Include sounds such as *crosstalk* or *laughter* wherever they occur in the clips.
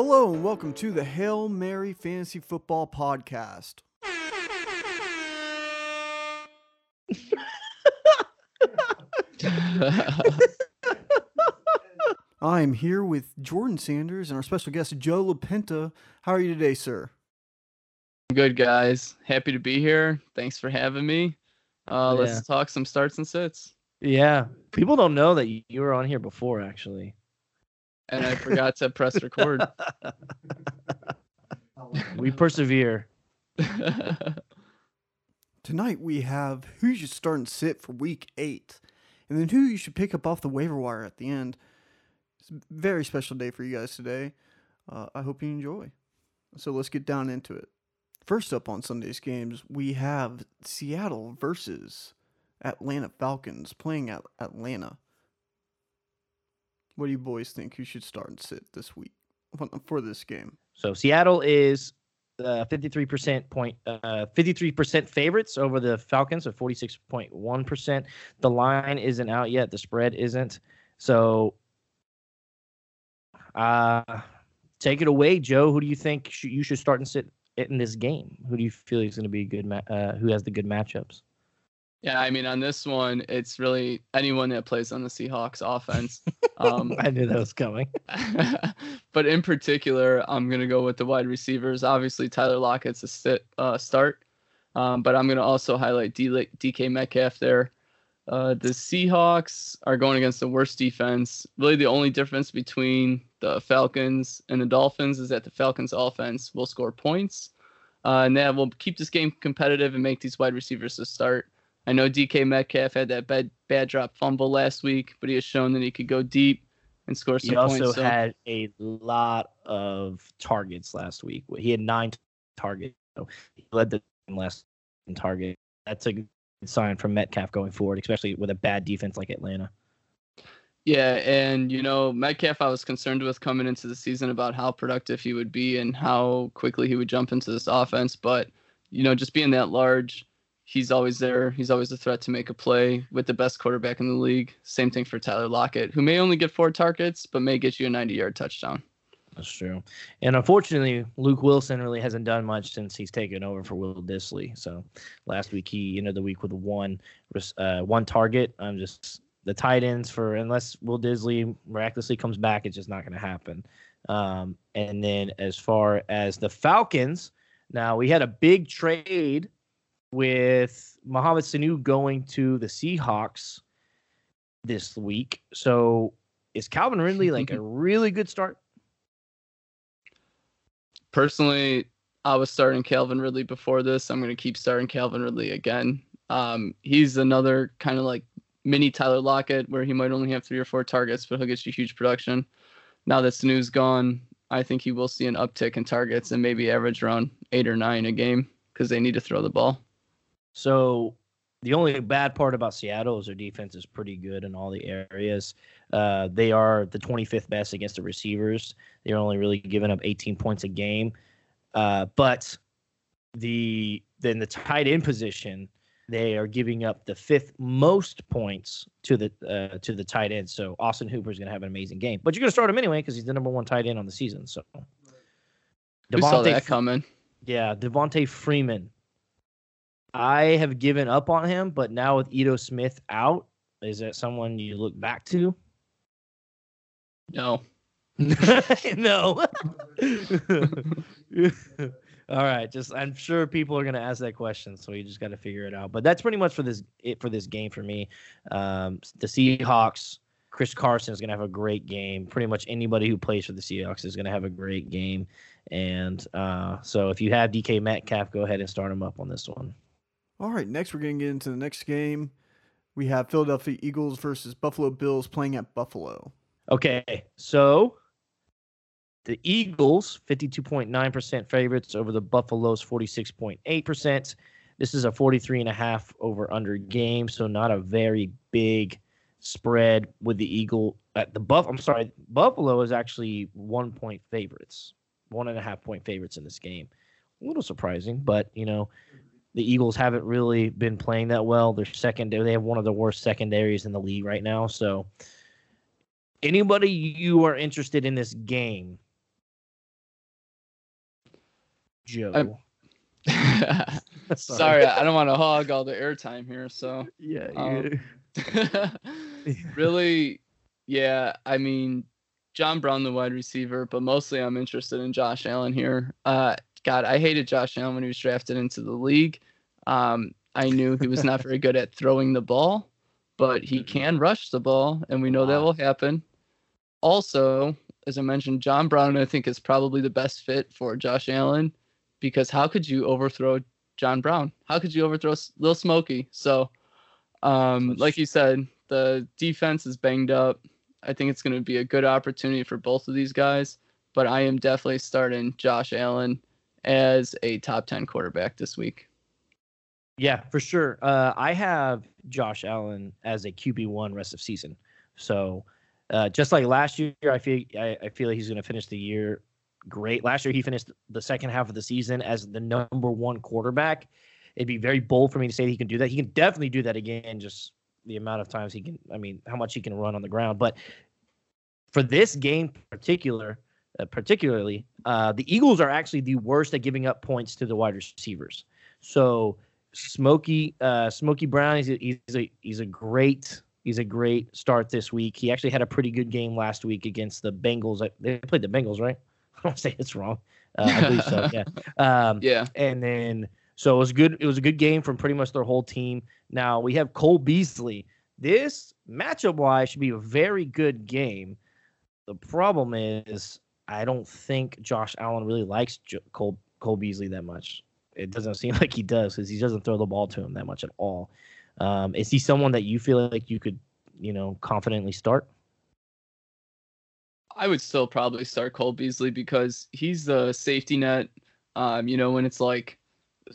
Hello and welcome to the Hail Mary Fantasy Football Podcast. *laughs* I'm here with Jordan Sanders and our special guest Joe LaPenta. How are you today, sir? Good guys, happy to be here. Thanks for having me. Uh, Yeah. Let's talk some starts and sits. Yeah, people don't know that you you were on here before, actually. And I forgot to press record. We persevere. *laughs* Tonight we have who you should start and sit for week eight, and then who you should pick up off the waiver wire at the end. It's a very special day for you guys today. Uh, I hope you enjoy. So let's get down into it. First up on Sunday's games, we have Seattle versus Atlanta Falcons playing at Atlanta. What do you boys think who should start and sit this week for- this game? So Seattle is uh, 53% point, uh, 53% favorites over the Falcons at 46.1%. The line isn't out yet. The spread isn't. So, uh, take it away, Joe. Who do you think sh- you should start and sit in this game? Who do you feel is going to be good? Ma- uh, who has the good matchups? Yeah, I mean, on this one, it's really anyone that plays on the Seahawks offense. Um, *laughs* I knew that was coming. *laughs* but in particular, I'm gonna go with the wide receivers. Obviously, Tyler Lockett's a sit, uh, start, um, but I'm gonna also highlight D- DK Metcalf there. Uh, the Seahawks are going against the worst defense. Really, the only difference between the Falcons and the Dolphins is that the Falcons' offense will score points, uh, and that will keep this game competitive and make these wide receivers to start. I know DK Metcalf had that bad bad drop fumble last week, but he has shown that he could go deep and score some He also points. so- had a lot of targets last week. He had nine targets. So he led the team last in target. That's a good sign from Metcalf going forward, especially with a bad defense like Atlanta. Yeah, and you know, Metcalf, I was concerned with coming into the season about how productive he would be and how quickly he would jump into this offense. But you know, just being that large, he's always there. He's always a threat to make a play with the best quarterback in the league. Same thing for Tyler Lockett, who may only get four targets, but may get you a 90-yard touchdown. That's true. And unfortunately, Luke Wilson really hasn't done much since he's taken over for Will Dissly. So last week he ended the week with one uh, one target. I'm just the tight ends for unless Will Dissly miraculously comes back, it's just not going to happen. Um, and then as far as the Falcons, now we had a big trade with Mohamed Sanu going to the Seahawks this week. So is Calvin Ridley *laughs* like a really good start? Personally, I was starting Calvin Ridley before this. I'm going to keep starting Calvin Ridley again. Um, he's another kind of like mini Tyler Lockett, where he might only have three or four targets, but he'll get you huge production. Now that Sanu's gone, I think he will see an uptick in targets and maybe average around eight or nine a game because they need to throw the ball. So the only bad part about Seattle is their defense is pretty good in all the areas. Uh, they are the 25th best against the receivers. They're only really giving up 18 points a game. Uh, but the then the tight end position, they are giving up the fifth most points to the uh, to the tight end. So Austin Hooper is going to have an amazing game. But you're going to start him anyway because he's the number one tight end on the season. So Who saw that coming? yeah, Devonta Freeman. I have given up on him, but now with Ito Smith out, is that someone you look back to? No. *laughs* no. *laughs* All right, just I'm sure people are gonna ask that question, so you just got to figure it out. But that's pretty much for this it for this game for me. Um, the Seahawks, Chris Carson is gonna have a great game. Pretty much anybody who plays for the Seahawks is gonna have a great game. And uh, so if you have DK Metcalf, go ahead and start him up on this one. All right, next we're going to get into the next game. We have Philadelphia Eagles versus Buffalo Bills playing at Buffalo. Okay, so the Eagles, 52.9% favorites over the Buffaloes, 46.8%. This is a 43 and a half over under game, so not a very big spread with the Eagle. Uh, the Buff, I'm sorry, Buffalo is actually one point favorites, one and a half point favorites in this game. A little surprising, but you know, the Eagles haven't really been playing that well. Their secondary, they have one of the worst secondaries in the league right now. So, anybody you are interested in this game, Joe. *laughs* *laughs* Sorry, I don't want to hog all the airtime here. So yeah, um, *laughs* really, yeah. I mean, John Brown, the wide receiver, but mostly I'm interested in Josh Allen here. Uh, God, I hated Josh Allen when he was drafted into the league. Um, I knew he was not *laughs* very good at throwing the ball, but he can rush the ball, and we know that will happen. Also, as I mentioned, John Brown, I think, is probably the best fit for Josh Allen because how could you overthrow John Brown? How could you overthrow Lil Smokey? So, um, like you said, the defense is banged up. I think it's going to be a good opportunity for both of these guys, but I am definitely starting Josh Allen as a top 10 quarterback this week. Yeah, for sure. Uh, I have Josh Allen as a QB one rest of season. So, uh, just like last year, I feel I, I feel like he's going to finish the year great. Last year, he finished the second half of the season as the number one quarterback. It'd be very bold for me to say he can do that. He can definitely do that again. Just the amount of times he can. I mean, how much he can run on the ground. But for this game particular, uh, particularly, uh, the Eagles are actually the worst at giving up points to the wide receivers. So Smokey, uh, Smokey Brown, he's a, he's a he's a great he's a great start this week. He actually had a pretty good game last week against the Bengals. They played the Bengals, right? *laughs* I don't say it's wrong. Uh, I believe so. *laughs* Yeah. Um, yeah. And then so it was good. It was a good game from pretty much their whole team. Now we have Cole Beasley. This matchup wise should be a very good game. The problem is I don't think Josh Allen really likes Cole Cole Beasley that much. It doesn't seem *laughs* like he does because he doesn't throw the ball to him that much at all. Um, is he someone that you feel like you could, you know, confidently start? I would still probably start Cole Beasley because he's the safety net. Um, you know, when it's like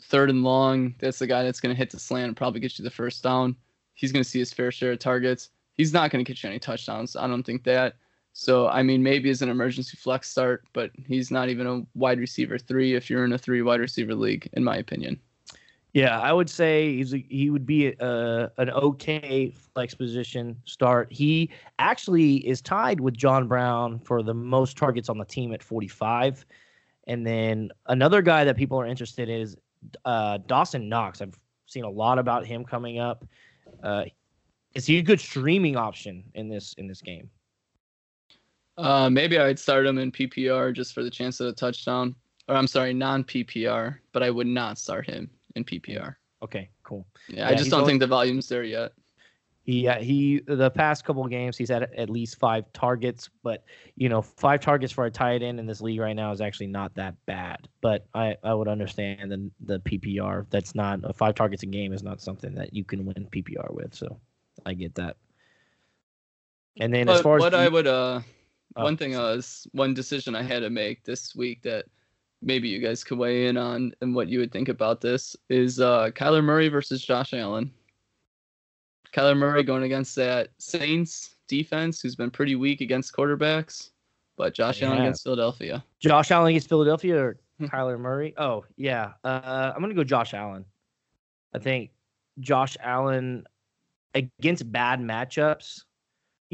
third and long, that's the guy that's going to hit the slant and probably get you the first down. He's going to see his fair share of targets. He's not going to get you any touchdowns. I don't think that. So, I mean, maybe as an emergency flex start, but he's not even a wide receiver three if you're in a three wide receiver league, in my opinion. Yeah, I would say he's a, he would be a, an okay flex position start. He actually is tied with John Brown for the most targets on the team at 45. And then another guy that people are interested in is uh, Dawson Knox. I've seen a lot about him coming up. Uh, is he a good streaming option in this in this game? Uh, maybe I'd start him in PPR just for the chance of a touchdown. Or I'm sorry, non PPR, but I would not start him in PPR. Okay, cool. Yeah, yeah I just don't always, think the volume's there yet. He uh, he the past couple games he's had at least five targets, but you know five targets for a tight end in this league right now is actually not that bad. But I I would understand the the PPR that's not uh, five targets a game is not something that you can win PPR with. So I get that. And then but as far as what I would uh oh, one thing I was one decision I had to make this week that maybe you guys could weigh in on and what you would think about this is uh, Kyler Murray versus Josh Allen. Kyler Murray going against that Saints defense, who's been pretty weak against quarterbacks, but Josh yeah. Allen against Philadelphia. Josh Allen against Philadelphia or hmm. Kyler Murray? Oh yeah, uh, I'm gonna go Josh Allen. I think Josh Allen against bad matchups,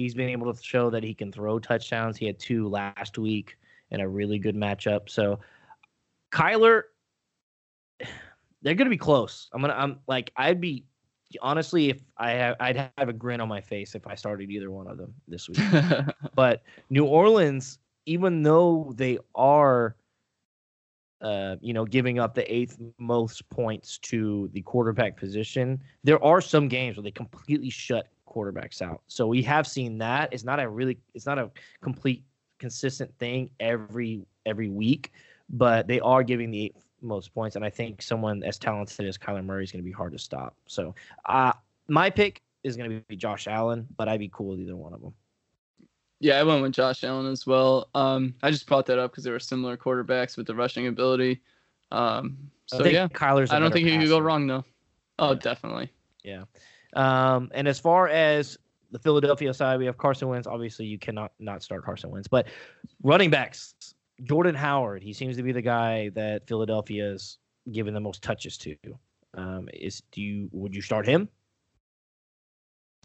he's been able to show that he can throw touchdowns. He had two last week in a really good matchup. So Kyler, *sighs* they're gonna be close. I'm gonna. I'm like I'd be honestly if I have I'd have a grin on my face if I started either one of them this week. *laughs* but New Orleans, even though they are, uh, you know, giving up the eighth most points to the quarterback position, there are some games where they completely shut quarterbacks out. So we have seen that. It's not a really. It's not a complete consistent thing every every week but they are giving the most points, and I think someone as talented as Kyler Murray is going to be hard to stop. So, uh, my pick is going to be Josh Allen, but I'd be cool with either one of them. Yeah, I went with Josh Allen as well. Um, I just brought that up because they were similar quarterbacks with the rushing ability. Um, so yeah, Kyler's. I don't think you could go wrong though. Oh, definitely. Yeah. Um, and as far as the Philadelphia side, we have Carson Wentz. Obviously, you cannot not start Carson Wentz, but running backs. Jordan Howard, he seems to be the guy that Philadelphia is giving the most touches to. Um, is do you would you start him?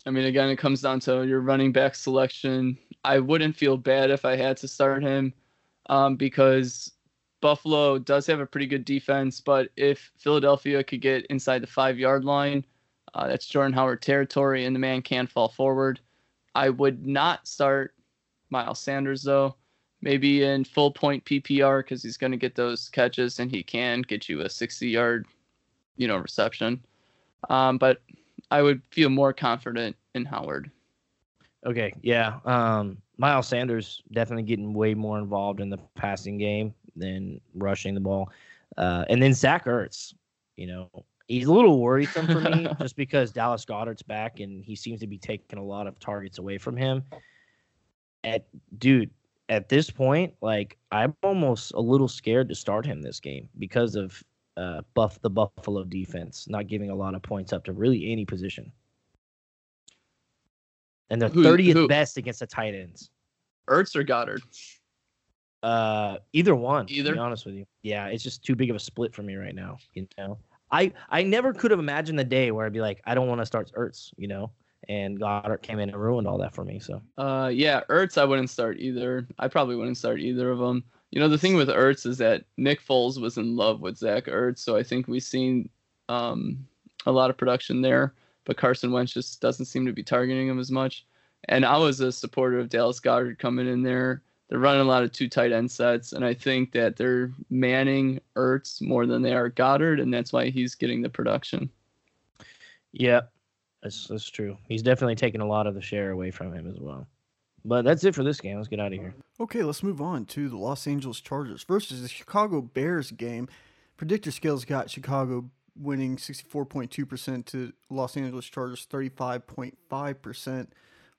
I mean, again, it comes down to your running back selection. I wouldn't feel bad if I had to start him, um, because Buffalo does have a pretty good defense, but if Philadelphia could get inside the five yard line, uh, that's Jordan Howard territory, and the man can fall forward. I would not start Miles Sanders though. Maybe in full point PPR because he's going to get those catches and he can get you a 60 yard, you know, reception. Um, but I would feel more confident in Howard. Okay, yeah. Um, Miles Sanders definitely getting way more involved in the passing game than rushing the ball. Uh, and then Zach Ertz, you know, he's a little worrisome for me *laughs* just because Dallas Goedert's back and he seems to be taking a lot of targets away from him. At dude, at this point, like I'm almost a little scared to start him this game because of uh, buff the Buffalo defense not giving a lot of points up to really any position. And they're 30th best against the tight ends. Ertz or Goedert? Uh, either one. To Either? be honest with you, yeah, it's just too big of a split for me right now. You know, I I never could have imagined the day where I'd be like, I don't want to start Ertz, you know, and Goedert came in and ruined all that for me. So Uh, yeah, Ertz, I wouldn't start either. I probably wouldn't start either of them. You know, the thing with Ertz is that Nick Foles was in love with Zach Ertz, so I think we've seen um, a lot of production there. But Carson Wentz just doesn't seem to be targeting him as much. And I was a supporter of Dallas Goedert coming in there. They're running a lot of two tight end sets, and I think that they're manning Ertz more than they are Goedert, and that's why he's getting the production. yeah, that's that's true. He's definitely taking a lot of the share away from him as well. But that's it for this game. Let's get out of here. Okay, let's move on to the Los Angeles Chargers versus the Chicago Bears game. Predictor scales got Chicago winning 64.2% to Los Angeles Chargers 35.5%.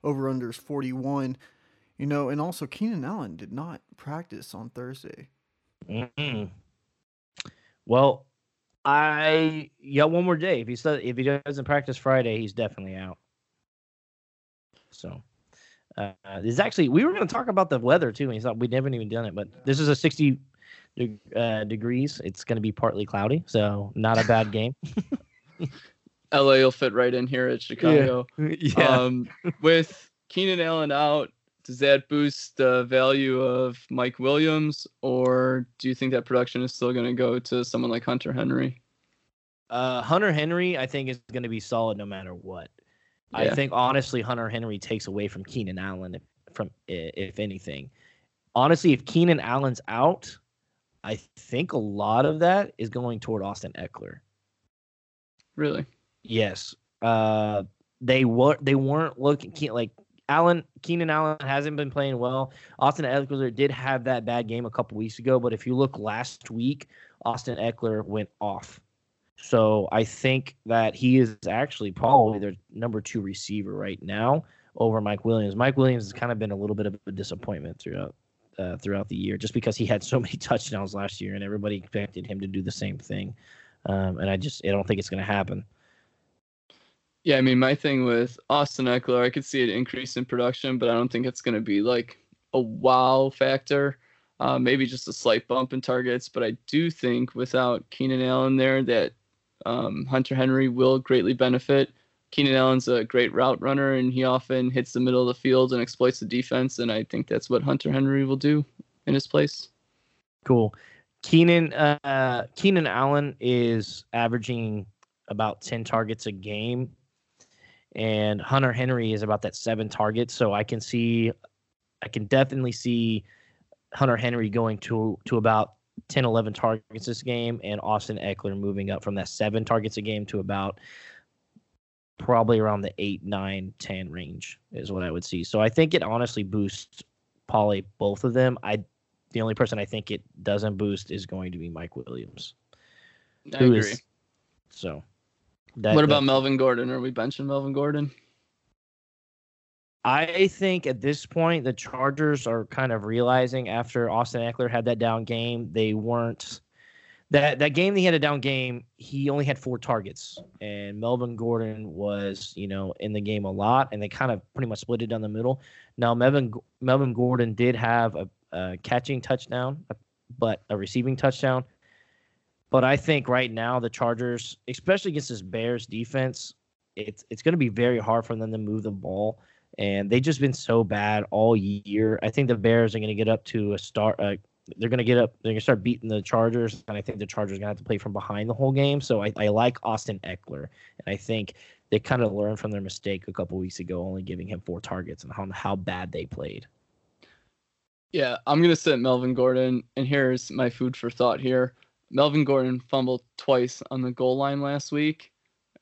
Over under is 41. You know, and also Keenan Allen did not practice on Thursday. mm Well, I got one more day. If he still, if he doesn't practice Friday, he's definitely out. So, uh, this actually we were going to talk about the weather too. And he thought we haven't even done it, but this is a sixty de- uh, degrees. It's going to be partly cloudy, so not a bad game. *laughs* LA will fit right in here at Chicago. *laughs* yeah. Um, with Keenan Allen out, does that boost the value of Mike Williams, or do you think that production is still going to go to someone like Hunter Henry? Uh, Hunter Henry, I think, is going to be solid no matter what. I think honestly, Hunter Henry takes away from Keenan Allen if, from if anything. Honestly, if Keenan Allen's out, I think a lot of that is going toward Austin Ekeler. Really? Yes, uh, they were they weren't looking like Allen Keenan Allen hasn't been playing well. Austin Ekeler did have that bad game a couple weeks ago, but if you look last week, Austin Ekeler went off. So I think that he is actually probably their number two receiver right now over Mike Williams. Mike Williams has kind of been a little bit of a disappointment throughout uh, throughout the year, just because he had so *laughs* many touchdowns last year, and everybody expected him to do the same thing. Um, and I just I don't think it's going to happen. Yeah, I mean, my thing with Austin Ekeler, I could see an increase in production, but I don't think it's going to be like a wow factor. Uh, maybe just a slight bump in targets, but I do think without Keenan Allen there, that um, Hunter Henry will greatly benefit. Keenan Allen's a great route runner, and he often hits the middle of the field and exploits the defense, and I think that's what Hunter Henry will do in his place. Cool. Keenan uh Keenan Allen is averaging about 10 targets a game and Hunter Henry is about that 7 targets so I can see I can definitely see Hunter Henry going to to about 10 11 targets this game and Austin Ekeler moving up from that 7 targets a game to about probably around the 8 9 10 range is what I would see. So I think it honestly boosts probably both of them. I the only person I think it doesn't boost is going to be Mike Williams. I agree. is- so. That, what about that- Melvin Gordon? Are we benching Melvin Gordon? I think at this point the Chargers are kind of realizing after Austin Ekeler had that down game, they weren't that that game they had a down game. He only had four targets, and Melvin Gordon was you know in the game a lot, and they kind of pretty much split it down the middle. Now Melvin Melvin Gordon did have a, a catching touchdown, but a receiving touchdown. But I think right now the Chargers, especially against this Bears defense, it's it's going to be very hard for them to move the ball and they've just been so bad all year. I think the Bears are going to get up to a start, uh, they're going to get up. They're going to start beating the Chargers, and I think the Chargers are going to have to play from behind the whole game. So I, I like Austin Ekeler, and I think they kind of learned from their mistake a couple weeks ago, only giving him four targets and how how bad they played. Yeah, I'm gonna sit Melvin Gordon, and here's my food for thought here. Melvin Gordon fumbled twice on the goal line last week,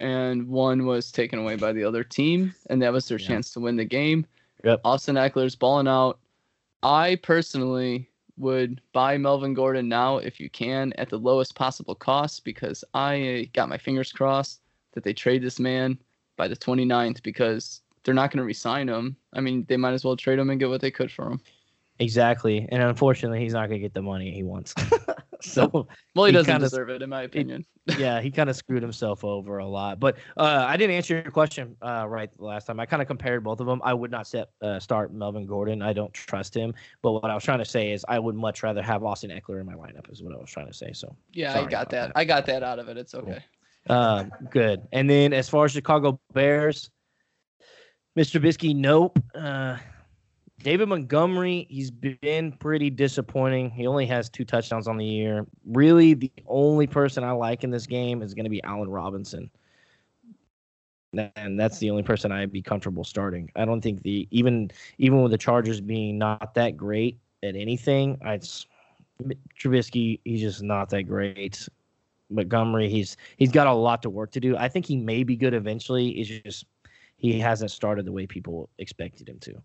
and one was taken away by the other team, and that was their Yeah. chance to win the game. Yep. Austin Ekeler's balling out. I personally would buy Melvin Gordon now if you can at the lowest possible cost because I uh, got my fingers crossed that they trade this man by the 29th because they're not going to re-sign him. I mean, they might as well trade him and get what they could for him. Exactly, and unfortunately, he's not going to get the money he wants. *laughs* so *laughs* Well, he, doesn't kinda- deserve it, in my opinion. *laughs* yeah, he kind of screwed himself over a lot. But uh, I didn't answer your question uh, right the last time. I kind of compared both of them. I would not set, uh, start Melvin Gordon. I don't trust him. But what I was trying to say is I would much rather have Austin Ekeler in my lineup. Is what I was trying to say. So Yeah, I got that. that. I got that out of it. It's okay. um, good. And then as far as Chicago Bears, Mr. Trubisky, nope. Uh, David Montgomery, he's been pretty disappointing. He only has two touchdowns on the year. Really, the only person I like in this game is going to be Allen Robinson. And that's the only person I'd be comfortable starting. I don't think the even even with the Chargers being not that great at anything, I just Trubisky, he's just not that great. Montgomery, he's he's got a lot to work to do. I think he may be good eventually. It's just he hasn't started the way people expected him to.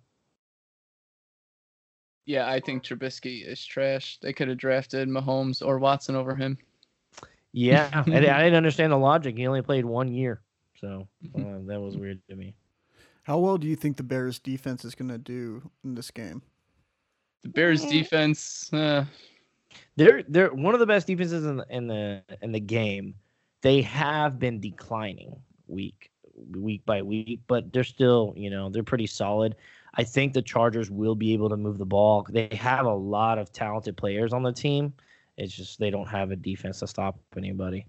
Yeah, I think Trubisky is trash. They could have drafted Mahomes or Watson over him. Yeah, *laughs* and I didn't understand the logic. He only played one year, so uh, that was weird to me. How well do you think the Bears defense is going to do in this game? The Bears defense, uh, They're they're one of the best defenses in the in the in the game. They have been declining week week by week, but they're still you know they're pretty solid. I think the Chargers will be able to move the ball. They have a lot of talented players on the team. It's just they don't have a defense to stop anybody.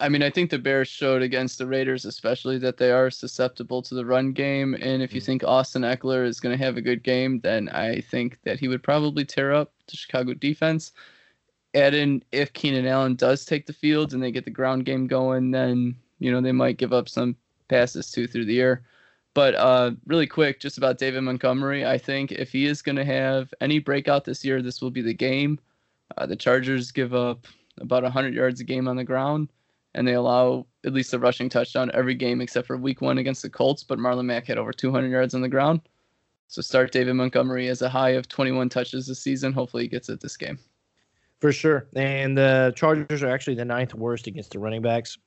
I mean, I think the Bears showed against the Raiders, especially, that they are susceptible to the run game. And if you Mm. think Austin Ekeler is going to have a good game, then I think that he would probably tear up the Chicago defense. Add in if Keenan Allen does take the field and they get the ground game going, then you know they might give up some passes too through the air. But uh, really quick, just about David Montgomery, I think if he is going to have any breakout this year, this will be the game. Uh, the Chargers give up about 100 yards a game on the ground and they allow at least a rushing touchdown every game except for week one against the Colts. But Marlon Mack had over 200 yards on the ground. So start David Montgomery as a high of 21 touches this season. Hopefully he gets it this game. For sure. And the Chargers are actually the ninth worst against the running backs.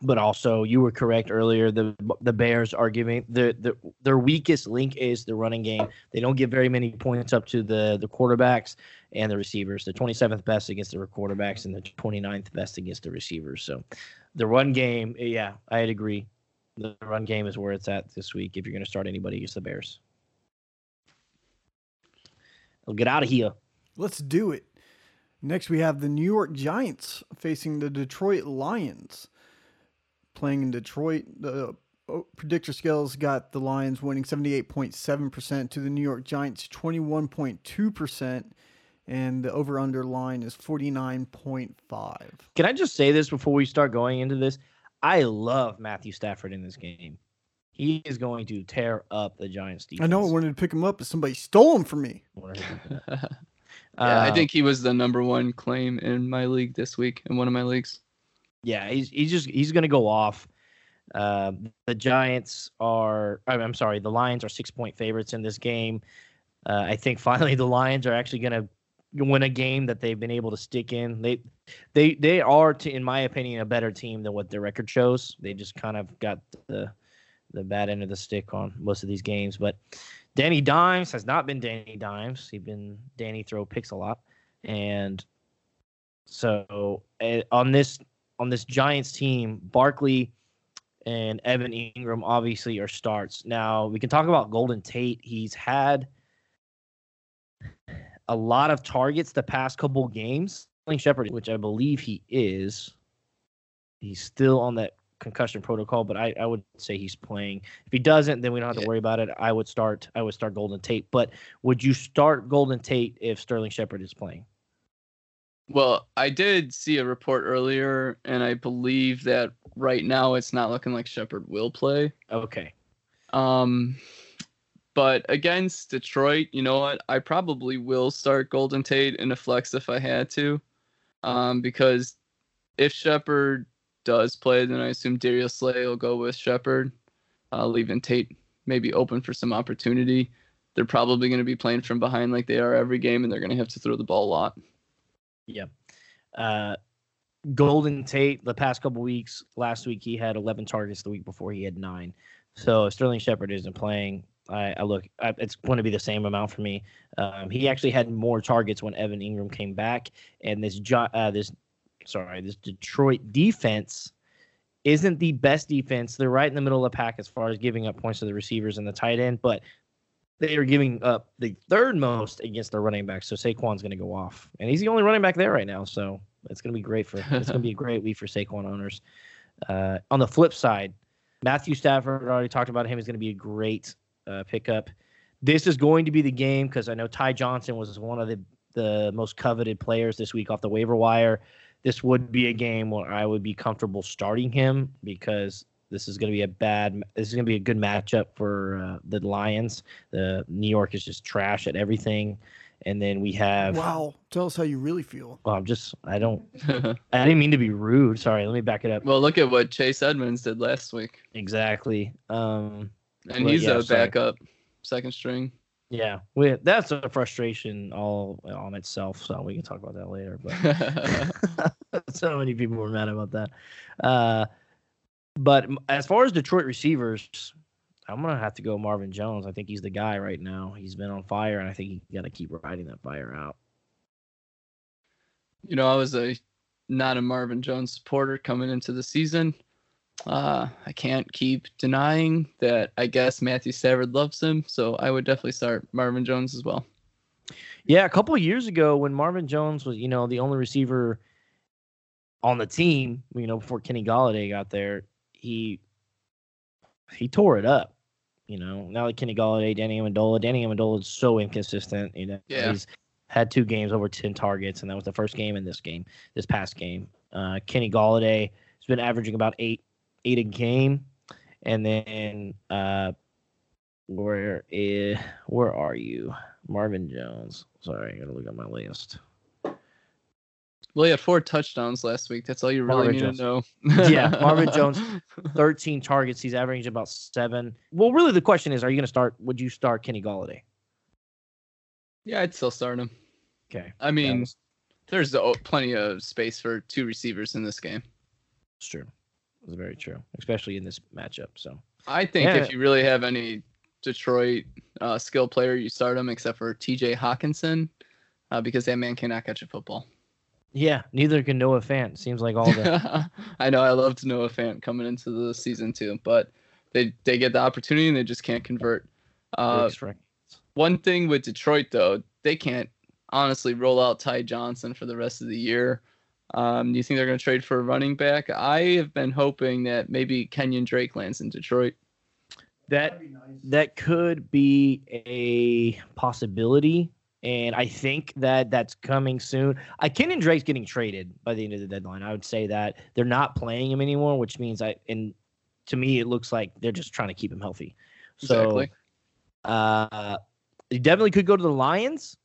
But also, you were correct earlier. The the Bears are giving the, the their weakest link is the running game. They don't give very many points up to the the quarterbacks and the receivers. The 27th best against the quarterbacks and the 29th best against the receivers. So, the run game, eh, yeah, I'd agree. The run game is where it's at this week. If you're going to start anybody against the Bears, well, get out of here. Let's do it. Next, we have the New York Giants facing the Detroit Lions. Playing in Detroit, the uh, predictor scales got the Lions winning 78.7% to the New York Giants 21.2%, and the over under line is 49.5. Can I just say this before we start going into this? I love Matthew Stafford in this game. He is going to tear up the Giants defense. I know I wanted to pick him up, but somebody stole him from me. *laughs* yeah, I Uh, think he was the number one claim in my league this week in one of my leagues. Yeah, he's he's just he's going to go off. Uh, the Giants are. I'm sorry, the Lions are six point favorites in this game. Uh, I think *laughs* finally the Lions are actually going to win a game that they've been able to stick in. They they they are, to, in my opinion, a better team than what their record shows. They just kind of got the the bad end of the stick on most of these games. But Danny Dimes has not been Danny Dimes. He's been Danny throw picks a lot, and so uh, on this on this Giants team, Barkley and Evan Engram obviously are starts. Now we can talk about Golden Tate. He's had a lot of targets the past couple games. Sterling Shepard, which I believe he is, he's still on that concussion protocol, but I, I would say he's playing. If he doesn't, then we don't have to worry about it. I would start I would start Golden Tate. But would you start Golden Tate if Sterling Shepard is playing? Well, I did see a report earlier, and I believe that right now it's not looking like Shepard will play. Okay. Um, but against Detroit, you know what? I probably will start Golden Tate in a flex if I had to, um, because if Shepard does play, then I assume Darius Slay will go with Shepard, uh, leaving Tate maybe open for some opportunity. They're probably going to be playing from behind like they are every game, and they're going to have to throw the ball a lot. Yep. Uh, Golden Tate, the past couple weeks, last week he had 11 targets. The week before he had nine. So Sterling Shepard isn't playing, I, I look, I, it's going to be the same amount for me. Um, he actually had more targets when Evan Engram came back, and this uh, this sorry, this Detroit defense isn't the best defense. They're right in the middle of the pack as far as giving up points to the receivers and the tight end, but they are giving up the third most against their running backs. So Saquon's going to go off, and he's the only running back there right now. So it's going to be great for it's going to be a *laughs* great week for Saquon owners. Uh, on the flip side, Matthew Stafford already talked about him. He's going to be a great uh, pickup. This is going to be the game because I know Ty Johnson was one of the the most coveted players this week off the waiver wire. This would be a game where I would be comfortable starting him because this is going to be a bad. This is going to be a good matchup for uh, the Lions. The New York is just trash at everything, and then we have. Wow. Tell us how you really feel. Well, I'm just. I don't. *laughs* I didn't mean to be rude. Sorry. Let me back it up. well, look at what Chase Edmonds did last week, Exactly. Um. and he's yeah, a sorry. backup, second string. Yeah. We, that's a frustration all on itself. So we can talk about that later. But *laughs* *laughs* so many people were mad about that. Uh, but as far as Detroit receivers, I'm gonna have to go Marvin Jones. I think he's the guy right now. He's been on fire, and I think he got to keep riding that fire out. you know, I was a not a Marvin Jones supporter coming into the season. Uh, I can't keep denying that. I guess Matthew Stafford loves him, so I would definitely start Marvin Jones as well. Yeah, a couple of years ago when Marvin Jones was, you know, the only receiver on the team, you know, before Kenny Golladay got there, he he tore it up. You know, now that Kenny Golladay, Danny Amendola, Danny Amendola is so inconsistent. You know, Yeah. he's had two games over ten targets, and that was the first game in this game, this past game. Uh, Kenny Golladay has been averaging about eight eight a game, and then uh, where is where are you, Marvin Jones? Sorry, I gotta look at my list. Well, he had four touchdowns last week. That's all you really Marvin need Jones. to know. Yeah, Marvin Jones. *laughs* 13 targets. He's averaging about seven. Well, really, the question is, are you going to start? Would you start Kenny Golladay? Yeah, I'd still start him. Okay, I mean, was- there's plenty of space for two receivers in this game. it's true. It's very true, especially in this matchup. So I think Yeah. if you really have any Detroit uh, skill player, you start him, except for T.J. Hockenson, uh, because that man cannot catch a football. Yeah, neither can Noah Fant. Seems like all the *laughs* I know I loved Noah Fant coming into the season too, but they they get the opportunity and they just can't convert. Uh, one thing with Detroit though, they can't honestly roll out Ty Johnson for the rest of the year. Um, do you think they're going to trade for a running back? I have been hoping that maybe Kenyon Drake lands in Detroit. that that could be a possibility. And I think that that's coming soon. I Kenyon Drake's getting traded by the end of the deadline. I would say that they're not playing him anymore, which means I and to me it looks like they're just trying to keep him healthy. So Exactly. uh, he definitely could go to the Lions.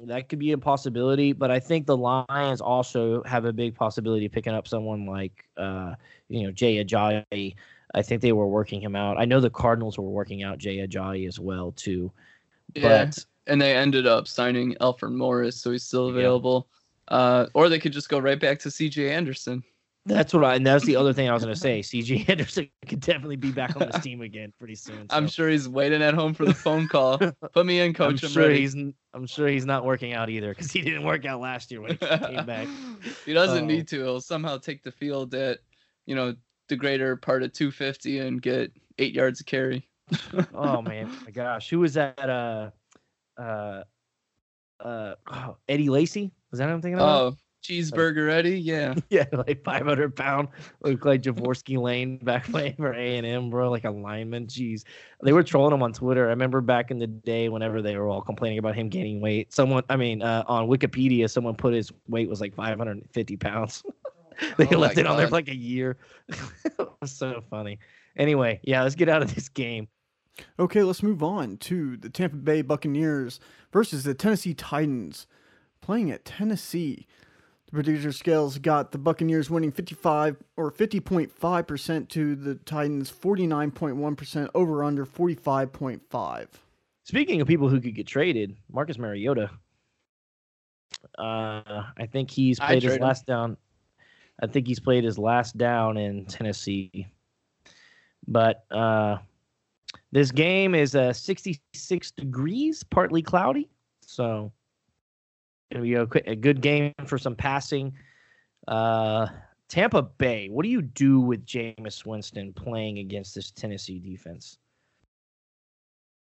That could be a possibility, but I think the Lions also have a big possibility of picking up someone like, uh, you know, Jay Ajayi. I think they were working him out. I know the Cardinals were working out Jay Ajayi as well too. Yeah, But and they ended up signing Alfred Morris, so he's still Yeah. available. Uh, or they could just go right back to C.J. Anderson. that's what I. And that's the other thing I was going *laughs* to say. C.J. Anderson *laughs* could definitely be back on this *laughs* team again pretty soon. I'm sure he's waiting at home for the phone call. Put me in, I'm coach. I'm, sure ready. he's. I'm sure he's not working out either because he didn't work out last year when he came back. he doesn't need to. He'll somehow take the field at, you know, the greater part of 250 and get eight yards of carry. oh man, my gosh, who was that? Uh, uh, uh, *sighs* oh, Eddie Lacy. Was that what I'm thinking about? Oh, cheeseburger Eddie, Yeah. *laughs* Yeah, like 500 pound, look like Jorvorskie Lane back *laughs* playing for A and M, bro, like a lineman. Jeez, they were trolling him on Twitter. I remember back in the day, whenever they were all complaining about him gaining weight. Someone, I mean, uh, on Wikipedia, someone put his weight was like 550 pounds. *laughs* they Oh left it on there for like a year. it was so funny. Anyway, yeah, let's get out of this game. Okay, let's move on to the Tampa Bay Buccaneers versus the Tennessee Titans playing at Tennessee. The predictor scales got the Buccaneers winning 55 or 50.5% to the Titans 49.1% over under 45.5. Speaking of people who could get traded, Marcus Mariota. Uh, I think he's played his last down. I think he's played his last down in Tennessee. But uh, this game is uh, 66 degrees, partly cloudy. So gonna be a, good game for some passing. Uh, Tampa Bay. What do you do with Jameis Winston playing against this Tennessee defense?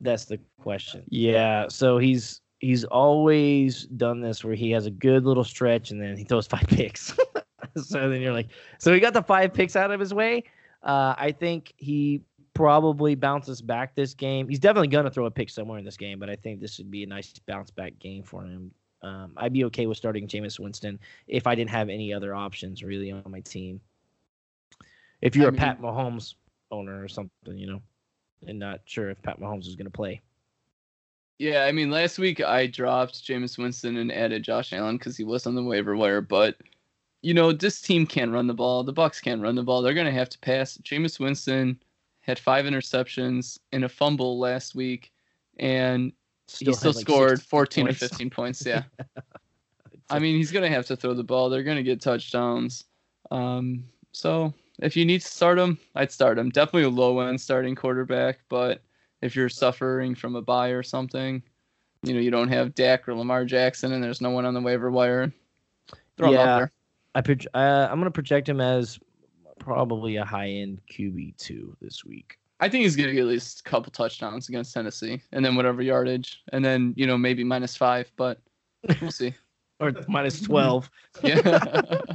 That's the question. Yeah, so he's he's always done this where he has a good little stretch and then he throws five *laughs* picks. *laughs* so then you're like, so he got the five picks out of his way. Uh, I think he probably bounces back this game. He's definitely gonna throw a pick somewhere in this game, but I think this would be a nice bounce back game for him. Um, I'd be okay with starting Jameis Winston if I didn't have any other options really on my team. If you're I a mean- Pat Mahomes owner or something, you know, and not sure if Pat Mahomes is going to play. Yeah, I mean, last week I dropped Jameis Winston and added Josh Allen because he was on the waiver wire. But you know, this team can't run the ball. The Bucks can't run the ball. They're gonna have to pass. Jameis Winston had five interceptions and a fumble last week, and he still like, scored 14 points. *laughs* or 15 points. Yeah, *laughs* I mean, he's gonna have to throw the ball. They're gonna get touchdowns. Um, so if you need to start him, I'd start him. Definitely a low end starting quarterback, but if you're suffering from a buy or something, you know, you don't have Dak or Lamar Jackson, and there's no one on the waiver wire. Throw him Yeah. out there. I proj- uh, I'm going to project him as probably a high end QB two this week. I think he's gonna get at least a couple touchdowns against Tennessee, and then whatever yardage, and then you know maybe minus five, but we'll see. *laughs* Or minus twelve. Yeah. *laughs*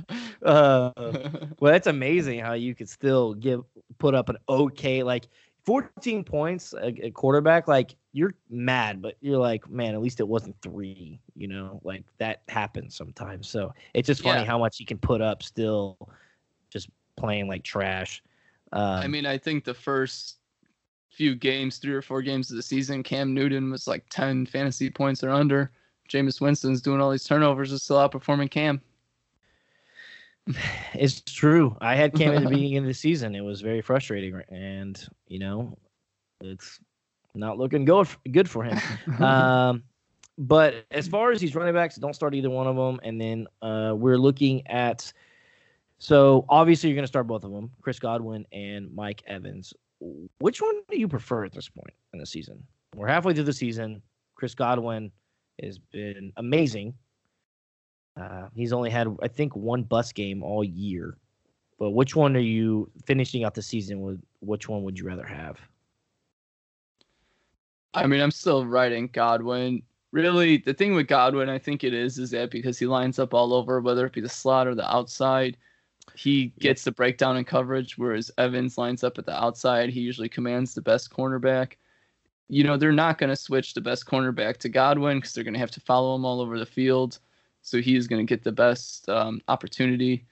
Uh, *laughs* well, that's amazing how you could still give put up an okay like 14 points a, a quarterback. Like you're mad, but you're like, man, at least it wasn't three. You know, like that happens sometimes. So it's just funny Yeah. how much you can put up still, playing like trash. Um, I mean, I think the first few games, three or four games of the season, Cam Newton was like 10 fantasy points or under. Jameis Winston's doing all these turnovers, is still outperforming Cam. *sighs* It's true. I had Cam at the *laughs* beginning of the season. It was very frustrating, and you know, it's not looking good good for him. *laughs* um, but as far as these running backs, don't start either one of them. And then uh, we're looking at. So obviously, you're going to start both of them, Chris Godwin and Mike Evans. Which one do you prefer at this point in the season? We're halfway through the season. Chris Godwin has been amazing. Uh, he's only had, I think, one bus game all year. But which one are you finishing out the season with? Which one would you rather have? I mean, I'm still writing Godwin. Really, the thing with Godwin, I think it is, is that because he lines up all over, whether it be the slot or the outside, he gets the breakdown in coverage, whereas Evans lines up at the outside. He usually commands the best cornerback. You know, they're not going to switch the best cornerback to Godwin because they're going to have to follow him all over the field. So he's going to get the best um, opportunity.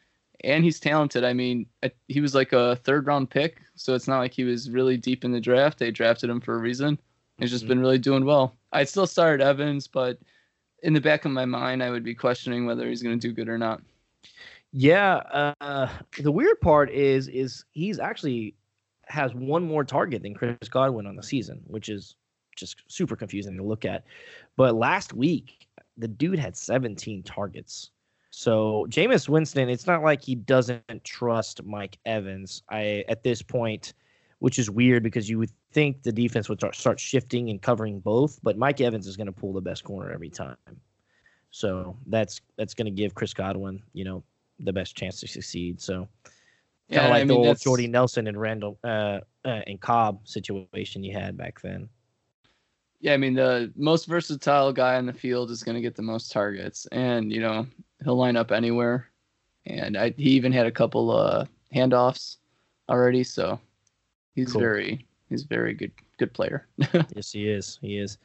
And he's talented. I mean, he was like a third round pick. So it's not like he was really deep in the draft. They drafted him for a reason. He's just Mhm. been really doing well. I'd still start Evans, but in the back of my mind, I would be questioning whether he's going to do good or not. Yeah, uh, the weird part is is he's actually has one more target than Chris Godwin on the season, which is just super confusing to look at. But last week, the dude had 17 targets. So Jameis Winston, it's not like he doesn't trust Mike Evans. I at this point, which is weird because you would think the defense would start, start shifting and covering both, but Mike Evans is going to pull the best corner every time. So that's that's going to give Chris Godwin, you know, the best chance to succeed. So kind of like I the mean, old that's- Jordy Nelson and Randall uh, uh, and Cobb situation you had back then. Yeah, I mean, the most versatile guy on the field is going to get the most targets. And, you know, he'll line up anywhere, and I, he even had a couple uh, handoffs already. So he's Cool. very he's a very good good player. *laughs* yes, he is. He is.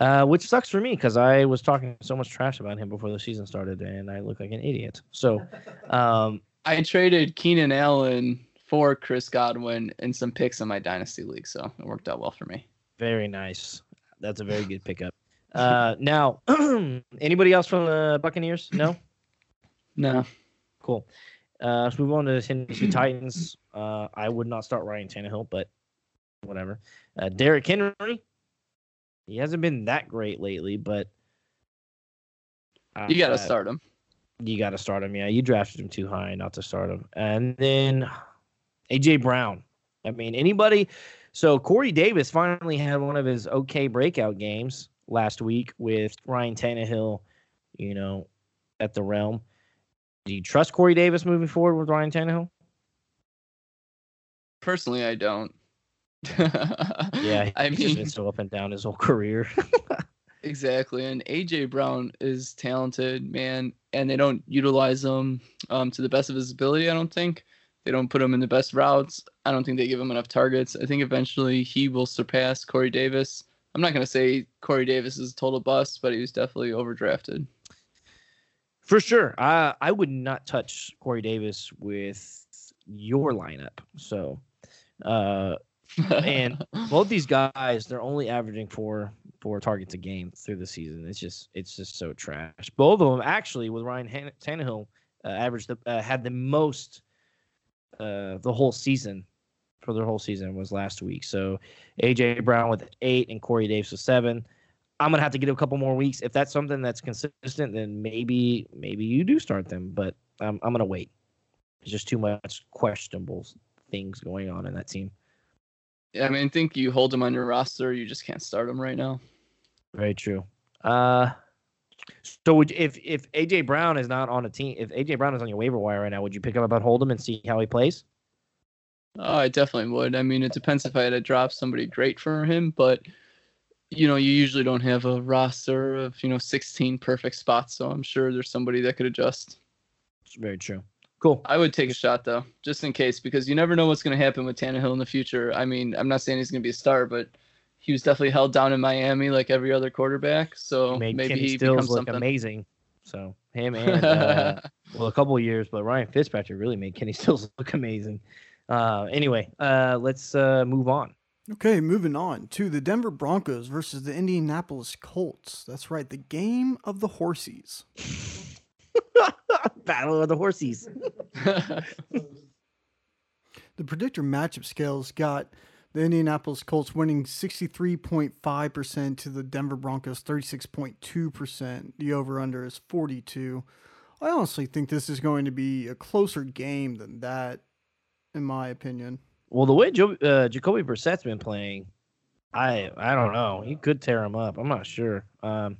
Uh, which sucks for me because I was talking so much trash about him before the season started, and I look like an idiot. So, *laughs* um, I traded Keenan Allen for Chris Godwin and some picks in my dynasty league, so it worked out well for me. very nice. That's a very *laughs* good pickup. Uh, now, *clears throat* anybody else from the Buccaneers? No. *laughs* No, Cool. Uh, let's move on to the Tennessee Titans. Uh, I would not start Ryan Tannehill, but whatever. Uh, Derrick Henry. He hasn't been that great lately, but you got to uh, start him. You got to start him. Yeah, you drafted him too high not to start him. And then AJ Brown. I mean, anybody. So Corey Davis finally had one of his okay breakout games last week with Ryan Tannehill, you know, at the realm. Do you trust Corey Davis moving forward with Ryan Tannehill? Personally, I don't. *laughs* Yeah, I mean, been so up and down his whole career. *laughs* Exactly, and AJ Brown is talented, man, and they don't utilize him um, to the best of his ability. I don't think they don't put him in the best routes. I don't think they give him enough targets. I think eventually he will surpass Corey Davis. I'm not gonna say Corey Davis is a total bust, but he was definitely overdrafted. For sure. I I would not touch Corey Davis with your lineup. So uh And *laughs* both these guys, they're only averaging four four targets a game through the season. It's just it's just so trash. Both of them actually with Ryan Han- Tannehill uh, averaged the, uh, had the most uh, the whole season for their whole season was last week. So AJ Brown with eight and Corey Davis with seven. I'm gonna have to get a couple more weeks. If that's something that's consistent, then maybe maybe you do start them. But I'm I'm gonna wait. There's just too much questionable things going on in that team. Yeah, I mean, I think you hold him on your roster, you just can't start him right now. Very true. Uh, so would if if AJ Brown is not on a team, if AJ Brown is on your waiver wire right now, would you pick him up about him and see how he plays? Oh, I definitely would. I mean, it depends if I had to drop somebody great for him, but you know, you usually don't have a roster of you know 16 perfect spots, so I'm sure there's somebody that could adjust. It's very true. Cool. I would take a shot though, just in case, because you never know what's going to happen with Tannehill in the future. I mean, I'm not saying he's going to be a star, but he was definitely held down in Miami like every other quarterback. So He made maybe Kenny he Stills becomes look something. amazing. So him *laughs* and uh, well, a couple of years, but Ryan Fitzpatrick really made Kenny *laughs* Stills look amazing. Uh, anyway, uh, let's uh, move on. Okay, moving on to the Denver Broncos versus the Indianapolis Colts. That's right, the game of the horsies. *laughs* Battle of the horsies. *laughs* The predictor matchup scales got the Indianapolis Colts winning 63.5% to the Denver Broncos 36.2%. The over under is 42. I honestly think this is going to be a closer game than that, in my opinion. Well, the way jo- uh, Jacoby Brissett's been playing, I I don't know. He could tear him up. I'm not sure. Um,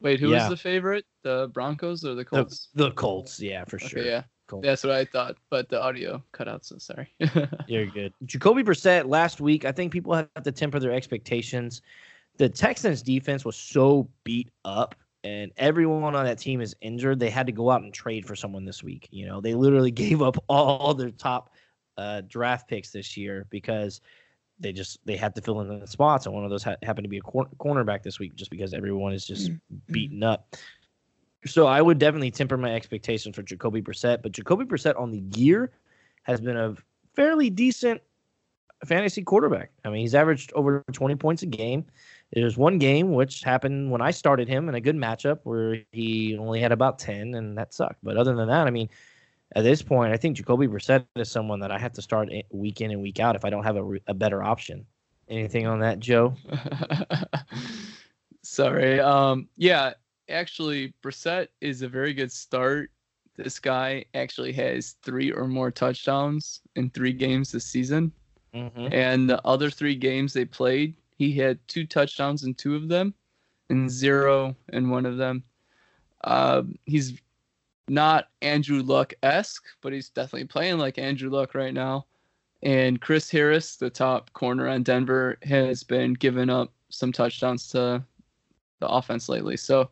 Wait, who was Yeah. the favorite? The Broncos or the the, Colts? the Colts, yeah, for sure. Okay, yeah, Cool. that's what I thought, but the audio cut out. So sorry. *laughs* You're good. Jacoby Brissett last week, I think people have to temper their expectations. The Texans defense was so beat up and everyone on that team is injured. They had to go out and trade for someone this week. You know, they literally *laughs* gave up all their top uh, draft picks this year because they just they had to fill in the spots and one of those ha- happened to be a cor- cornerback this week just because everyone is just beaten up. So I would definitely temper my expectations for Jacoby Brissett, but Jacoby Brissett on the year has been a fairly decent fantasy quarterback. I mean, he's averaged over 20 points a game. There's one game which happened when I started him in a good matchup where he only had about 10, and that sucked. But other than that, I mean, at this point, I think Jacoby Brissett is someone that I have to start week in and week out if I don't have a, a better option. Anything on that, Joe? *laughs* Sorry. Um, yeah, actually, Brissett is a very good start. This guy actually has three or more touchdowns in three games this season. Mm-hmm. And the other three games they played, he had two touchdowns in two of them and zero in one of them. Um, he's not Andrew Luck esque, but he's definitely playing like Andrew Luck right now. And Chris Harris, the top corner on Denver, has been giving up some touchdowns to the offense lately. So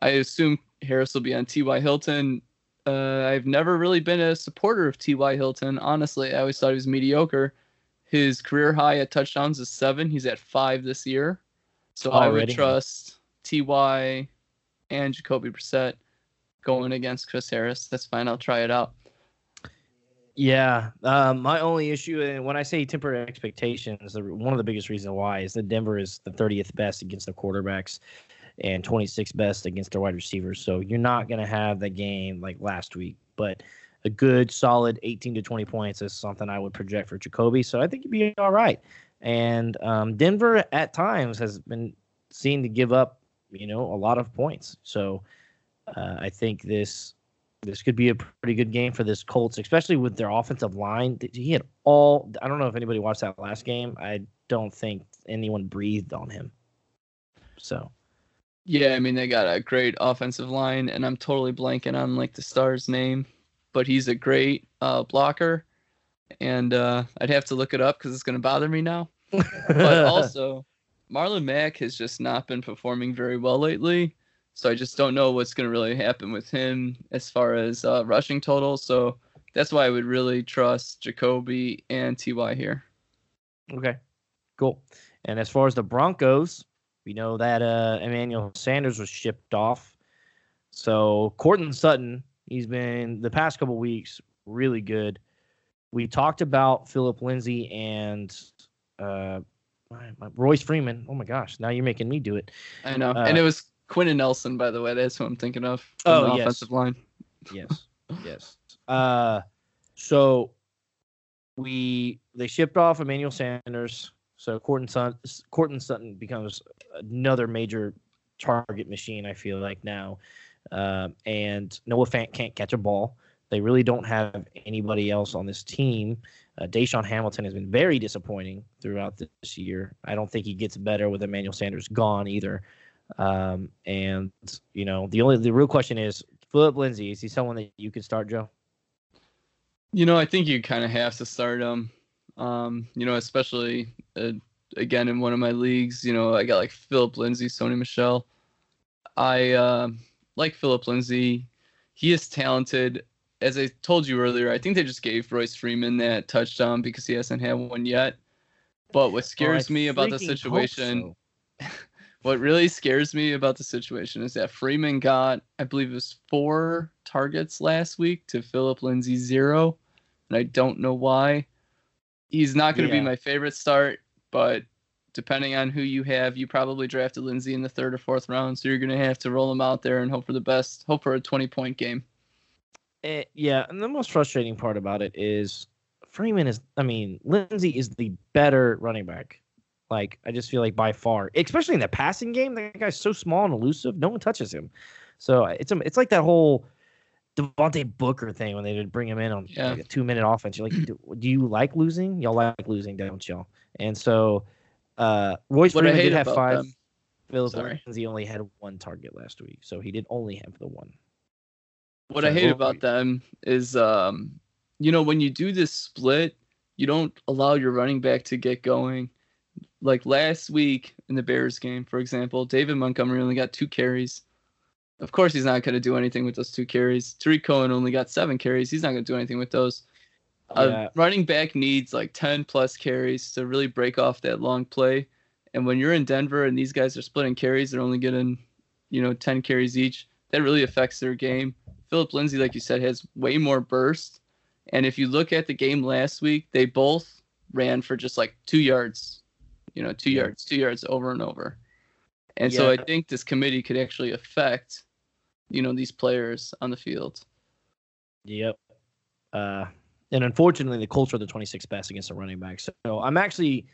I assume Harris will be on T.Y. Hilton. Uh, I've never really been a supporter of T.Y. Hilton. Honestly, I always thought he was mediocre. His career high at touchdowns is seven. He's at five this year. So I would trust Ty and Jacoby Brissett going against Chris Harris. That's fine. I'll try it out. Yeah, um, my only issue, and when I say temper expectations, the, one of the biggest reasons why is that Denver is the 30th best against the quarterbacks and 26 best against their wide receivers. So you're not going to have the game like last week, but a good, solid 18 to 20 points is something I would project for Jacoby. So I think he'd be all right. And um, Denver at times has been seen to give up, you know, a lot of points. So uh, I think this this could be a pretty good game for this Colts, especially with their offensive line. He had all. I don't know if anybody watched that last game. I don't think anyone breathed on him. So Yeah, I mean they got a great offensive line, and I'm totally blanking on like the star's name, but he's a great uh, blocker, and uh, I'd have to look it up because it's going to bother me now. But *laughs* also, Marlon Mack has just not been performing very well lately, so I just don't know what's going to really happen with him as far as uh, rushing total. So that's why I would really trust Jacoby and Ty here. okay, cool. And as far as the Broncos, we know that uh, Emmanuel Sanders was shipped off. So Courtland Sutton, he's been the past couple weeks really good. We talked about Phillip Lindsay and uh, my, my, Royce Freeman. Oh my gosh, now you're making me do it. I know, Uh, and it was Quenton Nelson, by the way. That's who I'm thinking of. Oh, the yes. offensive line. Yes, yes. Uh, so we they shipped off Emmanuel Sanders. So Courtland Sutton, Courtland Sutton becomes another major target machine. I feel like now, um, and Noah Fant can't catch a ball. They really don't have anybody else on this team. Uh, DaeSean Hamilton has been very disappointing throughout this year. I don't think he gets better with Emmanuel Sanders gone either. Um, and you know, the only the real question is Phillip Lindsay. Is he someone that you could start, Joe? You know, I think you kind of have to start him. Um, you know, especially uh, again in one of my leagues. You know, I got like Phillip Lindsay, Sony Michel. I uh, like Phillip Lindsay. He is talented. As I told you earlier, I think they just gave Royce Freeman that touchdown because he hasn't had one yet. But what scares Oh, me about the situation, so. *laughs* what really scares me about the situation is that Freeman got, I believe it was four targets last week to Phillip Lindsay zero, and I don't know why. He's not going to Yeah. be my favorite start, but depending on who you have, you probably drafted Lindsay in the third or fourth round, so you're going to have to roll him out there and hope for the best, hope for a 20 point game. Eh, yeah, and the most frustrating part about it is Freeman is. I mean, Lindsay is the better running back. Like I just feel like by far, especially in the passing game, that guy's so small and elusive. No one touches him. So it's it's like that whole Devontae Booker thing when they would bring him in on Yeah. like a two minute offense. You're like, *clears throat* do, do you like losing? Y'all like losing, don't y'all? And so, uh, Royce What Freeman did have five. them, Phillip. Lindsay only had one target last week, so he did only have the one. What I hate about them is, um, you know, when you do this split, you don't allow your running back to get going. Like last week in the Bears game, for example, David Montgomery only got two carries. Of course, he's not going to do anything with those two carries. Tarik Cohen only got seven carries. He's not going to do anything with those. Yeah. A running back needs like 10 plus carries to really break off that long play. And when you're in Denver and these guys are splitting carries, they're only getting, you know, 10 carries each. That really affects their game. Phillip Lindsay, like you said, has way more burst. And if you look at the game last week, they both ran for just like two yards, you know, two Yeah. yards, two yards over and over. And so I think this committee could actually affect, you know, these players on the field. Yep. Uh, and unfortunately, the Colts are the 26th best against the running back. So I'm actually,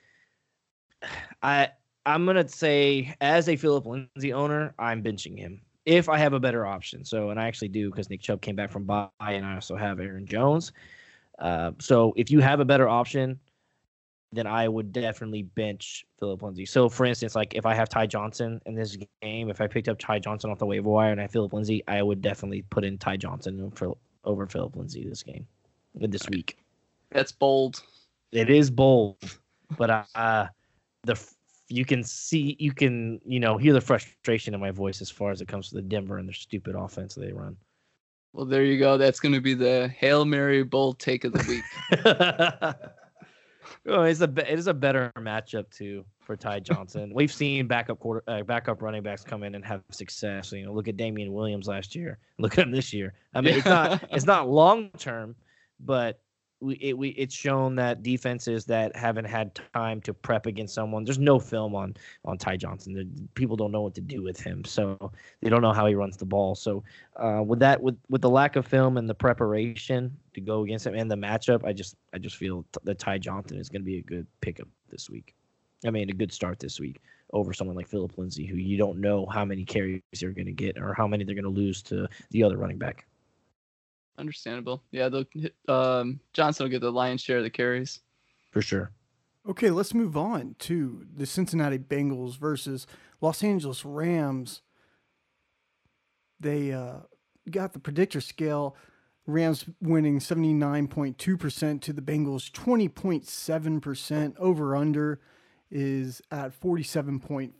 I I'm gonna say as a Phillip Lindsay owner, I'm benching him if I have a better option. So and I actually do because Nick Chubb came back from bye, and I also have Aaron Jones. Uh, so if you have a better option, then I would definitely bench Phillip Lindsay. So for instance, like if I have Ty Johnson in this game, if I picked up Ty Johnson off the waiver wire and I have Phillip Lindsay, I would definitely put in Ty Johnson for over Phillip Lindsay this game, this week. That's bold. It is bold, but uh, uh the you can see, you can, you know, hear the frustration in my voice as far as it comes to the Denver and their stupid offense they run. Well, there you go. That's going to be the Hail Mary bold take of the week. *laughs* oh, it's a it is a better matchup too for Ty *laughs* Johnson. We've seen backup quarter uh, backup running backs come in and have success. You know, look at Damien Williams last year. Look at him this year. I mean, it's not *laughs* it's not long term, but we it we it's shown that defenses that haven't had time to prep against someone. There's no film on on Ty Johnson. The, people don't know what to do with him, so they don't know how he runs the ball. So uh, with that, with with the lack of film and the preparation to go against him and the matchup, I just I just feel t- that Ty Johnson is going to be a good pickup this week. I mean, a good start this week over someone like Phillip Lindsay, who you don't know how many carries they're going to get or how many they're going to lose to the other running back. Understandable. Yeah, they'll hit, um, Johnson will get the lion's share of the carries. For sure. Okay, let's move on to the Cincinnati Bengals versus Los Angeles Rams. They uh, got the predictor scale. Rams winning 79.2% to the Bengals 20.7%. Over under is at 47.5.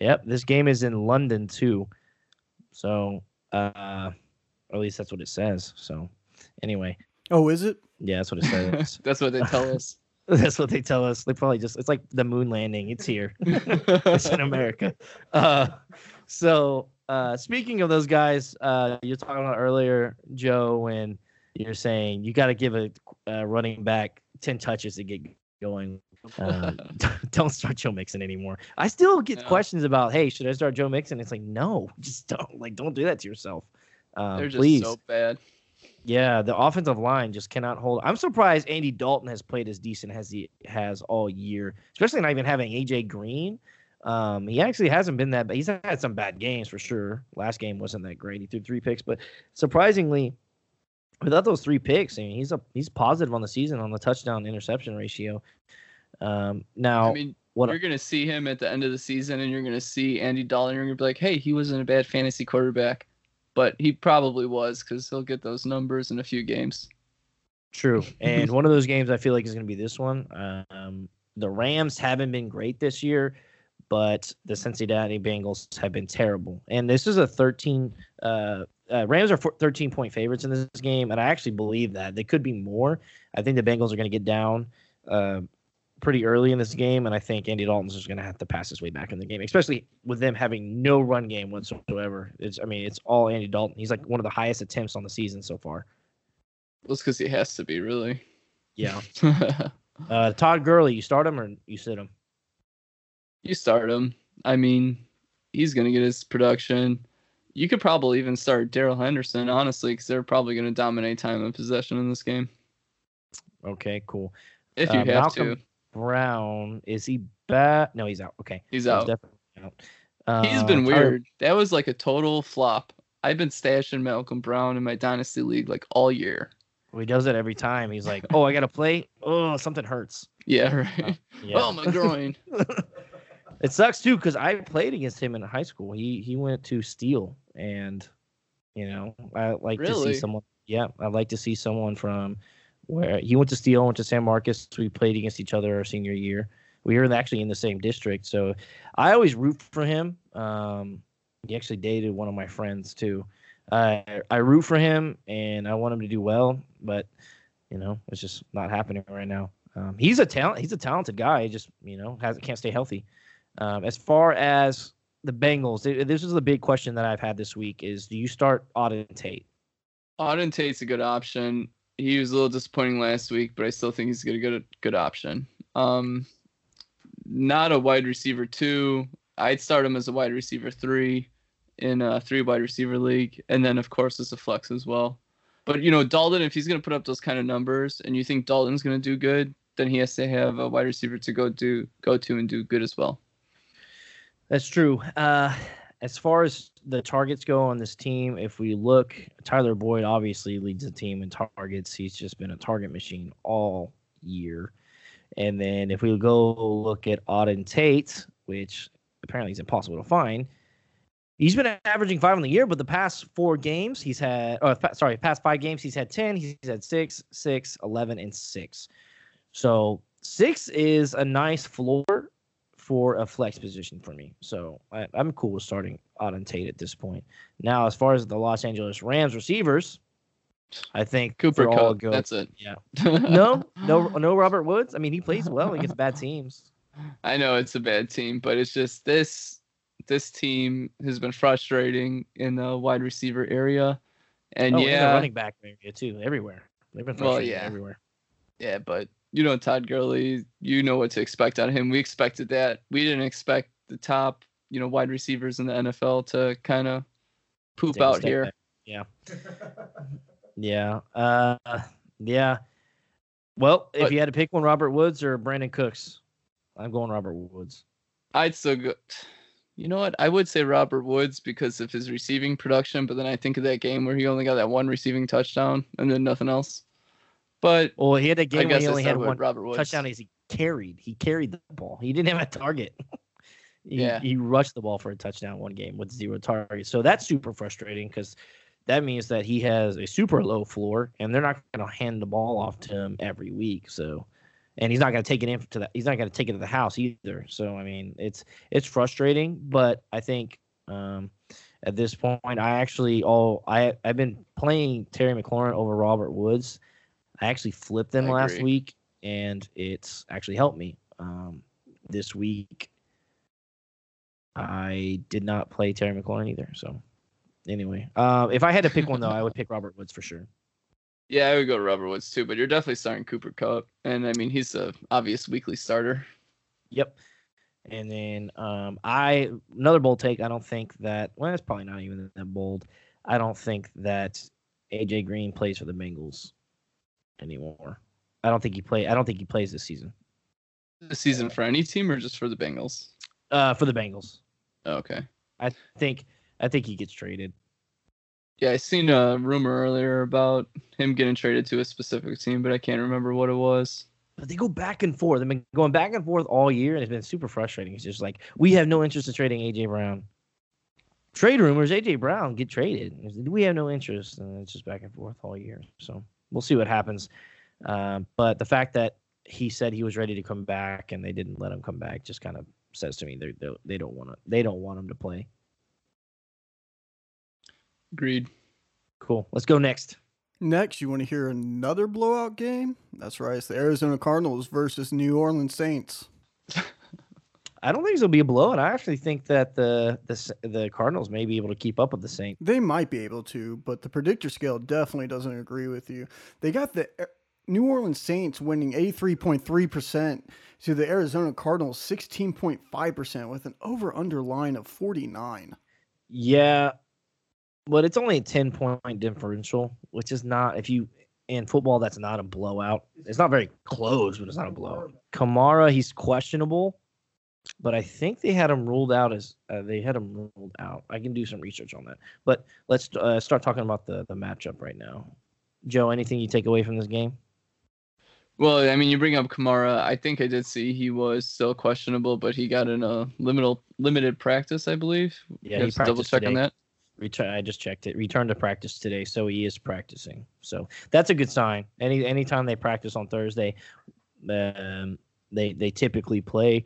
Yep, this game is in London too. So, uh or at least that's what it says. So, anyway. Oh, is it? Yeah, that's what it *laughs* says. *laughs* that's what they tell us. *laughs* that's what they tell us. They probably just it's like the moon landing. It's here. it's in America. Uh, so uh, speaking of those guys, uh, you're talking about earlier, Joe, when you're saying you got to give a, a, running back ten touches to get going. Uh, don't start Joe Mixon anymore. I still get no. questions about, hey, should I start Joe Mixon? It's like, no, just don't. Like, don't do that to yourself. Um, They're just please. so bad. Yeah, the offensive line just cannot hold. I'm surprised Andy Dalton has played as decent as he has all year, especially not even having AJ Green. Um, he actually hasn't been that. But he's had some bad games for sure. Last game wasn't that great. He threw three picks, but surprisingly, without those three picks, I mean, he's a he's positive on the season on the touchdown interception ratio. Um, now, I mean, what you're gonna see him at the end of the season, and you're gonna see Andy Dalton. and You're gonna be like, hey, he wasn't a bad fantasy quarterback but he probably was because he'll get those numbers in a few games. True, *laughs* and one of those games I feel like is going to be this one. Um, the Rams haven't been great this year, but the Cincinnati Bengals have been terrible. And this is a 13. Uh, uh, Rams are 13 point favorites in this game, and I actually believe that they could be more. I think the Bengals are going to get down. Uh, pretty early in this game, and I think Andy Dalton's just going to have to pass his way back in the game, especially with them having no run game whatsoever. It's, I mean, it's all Andy Dalton. He's like one of the highest attempts on the season so far. Well, it's because he has to be, really. Yeah. *laughs* uh, Todd Gurley, you start him or you sit him? You start him. I mean, he's going to get his production. You could probably even start Darrell Henderson, honestly, because they're probably going to dominate time and possession in this game. Okay, cool. If you uh, have Malcolm, to. Brown is he back? No, he's out. Okay, he's out. definitely out. Uh, he's been weird. That was like a total flop. I've been stashing Malcolm Brown in my dynasty league like all year. Well, he does it every time. He's like, "Oh, I gotta play. Oh, something hurts." Yeah, *laughs* right. Uh, yeah. oh, my groin. *laughs* it sucks too because I played against him in high school. He he went to Steele, and you know I like really? to see someone. Yeah, I like to see someone from where he went to Steele, went to San Marcos. We played against each other our senior year. We were actually in the same district, so I always root for him. Um, he actually dated one of my friends too. Uh, I root for him, and I want him to do well, but you know it's just not happening right now. Um, he's a talent. He's a talented guy. He just you know has can't stay healthy. Um, as far as the Bengals, this is the big question that I've had this week: is do you start Auden Tate? Auden Tate's a good option he was a little disappointing last week, but I still think he's gonna get a good option. Um, not a wide receiver two. I'd start him as a wide receiver three in a three wide receiver league, and then of course as a flex as well. But you know, Dalton, if he's gonna put up those kind of numbers, and you think Dalton's gonna do good, then he has to have a wide receiver to go do go to and do good as well. That's true. Uh, as far as the targets go on this team, if we look, Tyler Boyd obviously leads the team in targets. He's just been a target machine all year. And then if we go look at Auden Tate, which apparently is impossible to find, he's been averaging five in the year, but the past four games he's had, oh, sorry, past five games he's had 10, he's had six, six, 11, and six. So six is a nice floor for a flex position for me. So I, I'm cool with starting Auden Tate at this point. Now, as far as the Los Angeles Rams receivers, I think Cooper Kupp. good. That's it. Yeah. *laughs* no, no, no. Robert Woods. I mean, he plays well against bad teams. I know it's a bad team, but it's just this this team has been frustrating in the wide receiver area. And oh, and the yeah, running back area too. Everywhere. They've been Well, frustrating yeah. everywhere. yeah, but you know Todd Gurley, you know what to expect out of him. We expected that. We didn't expect the top, you know, wide receivers in the NFL to kind of poop Take out here. back. Yeah. Yeah. Uh, yeah. Well, if But- you had to pick one, Robert Woods or Brandin Cooks, I'm going Robert Woods. I'd still go. You know what? I would say Robert Woods because of his receiving production, but then I think of that game where he only got that one receiving touchdown and then nothing else. But Well, he had a game where he only had one Robert Woods. touchdown. As he carried, he carried the ball. He didn't have a target. *laughs* he, Yeah. he rushed the ball for a touchdown one game with zero targets. So that's super frustrating because that means that he has a super low floor, and they're not going to hand the ball off to him every week. So, and he's not going to take it into that. He's not going to take it to the house either. So, I mean, it's it's frustrating, but I think um, at this point, I actually all I I've been playing Terry McLaurin over Robert Woods. I actually flipped them last week, and it's actually helped me. Um, this week, I did not play Terry McLaurin either. So, anyway, uh, if I had to pick one though, I would pick Robert Woods for sure. Yeah, I would go to Robert Woods too, but you're definitely starting Cooper Kupp, and I mean he's a obvious weekly starter. Yep. And then um, I another bold take. I don't think that. Well, it's probably not even that bold. I don't think that AJ Green plays for the Bengals anymore. I don't think he play. I don't think he plays this season. This season for any team or just for the Bengals? Uh, for the Bengals, Okay. I think. I think he gets traded. Yeah, I seen a rumor earlier about him getting traded to a specific team, but I can't remember what it was. But they go back and forth. They've been going back and forth all year, and it's been super frustrating. It's just like we have no interest in trading AJ Brown. Trade rumors: AJ Brown get traded. We have no interest, and it's just back and forth all year. So we'll see what happens. Um, but the fact that he said he was ready to come back and they didn't let him come back just kind of says to me they they, they don't want to they don't want him to play. Agreed. Cool. Let's go next. Next, you want to hear another blowout game? That's right. It's the Arizona Cardinals versus New Orleans Saints. *laughs* I don't think it'll be a blowout. I actually think that the the the Cardinals may be able to keep up with the Saints. They might be able to, but the predictor scale definitely doesn't agree with you. They got the er, New Orleans Saints winning 83.3% to the Arizona Cardinals 16.5% with an over under line of 49. Yeah, but it's only a ten point differential, which is not if you in football that's not a blowout. It's not very close, but it's not a blowout. Kamara, he's questionable, but I think they had him ruled out as uh, they had him ruled out. I can do some research on that. But let's uh, start talking about the the matchup right now. Joe, anything you take away from this game? Well, I mean, you bring up Kamara. I think I did see he was still questionable, but he got in a limited limited practice, I believe. Yeah, You he have double check on that. Return. I just checked it. Returned to practice today, so he is practicing. So that's a good sign. Any anytime they practice on Thursday, um, they they typically play.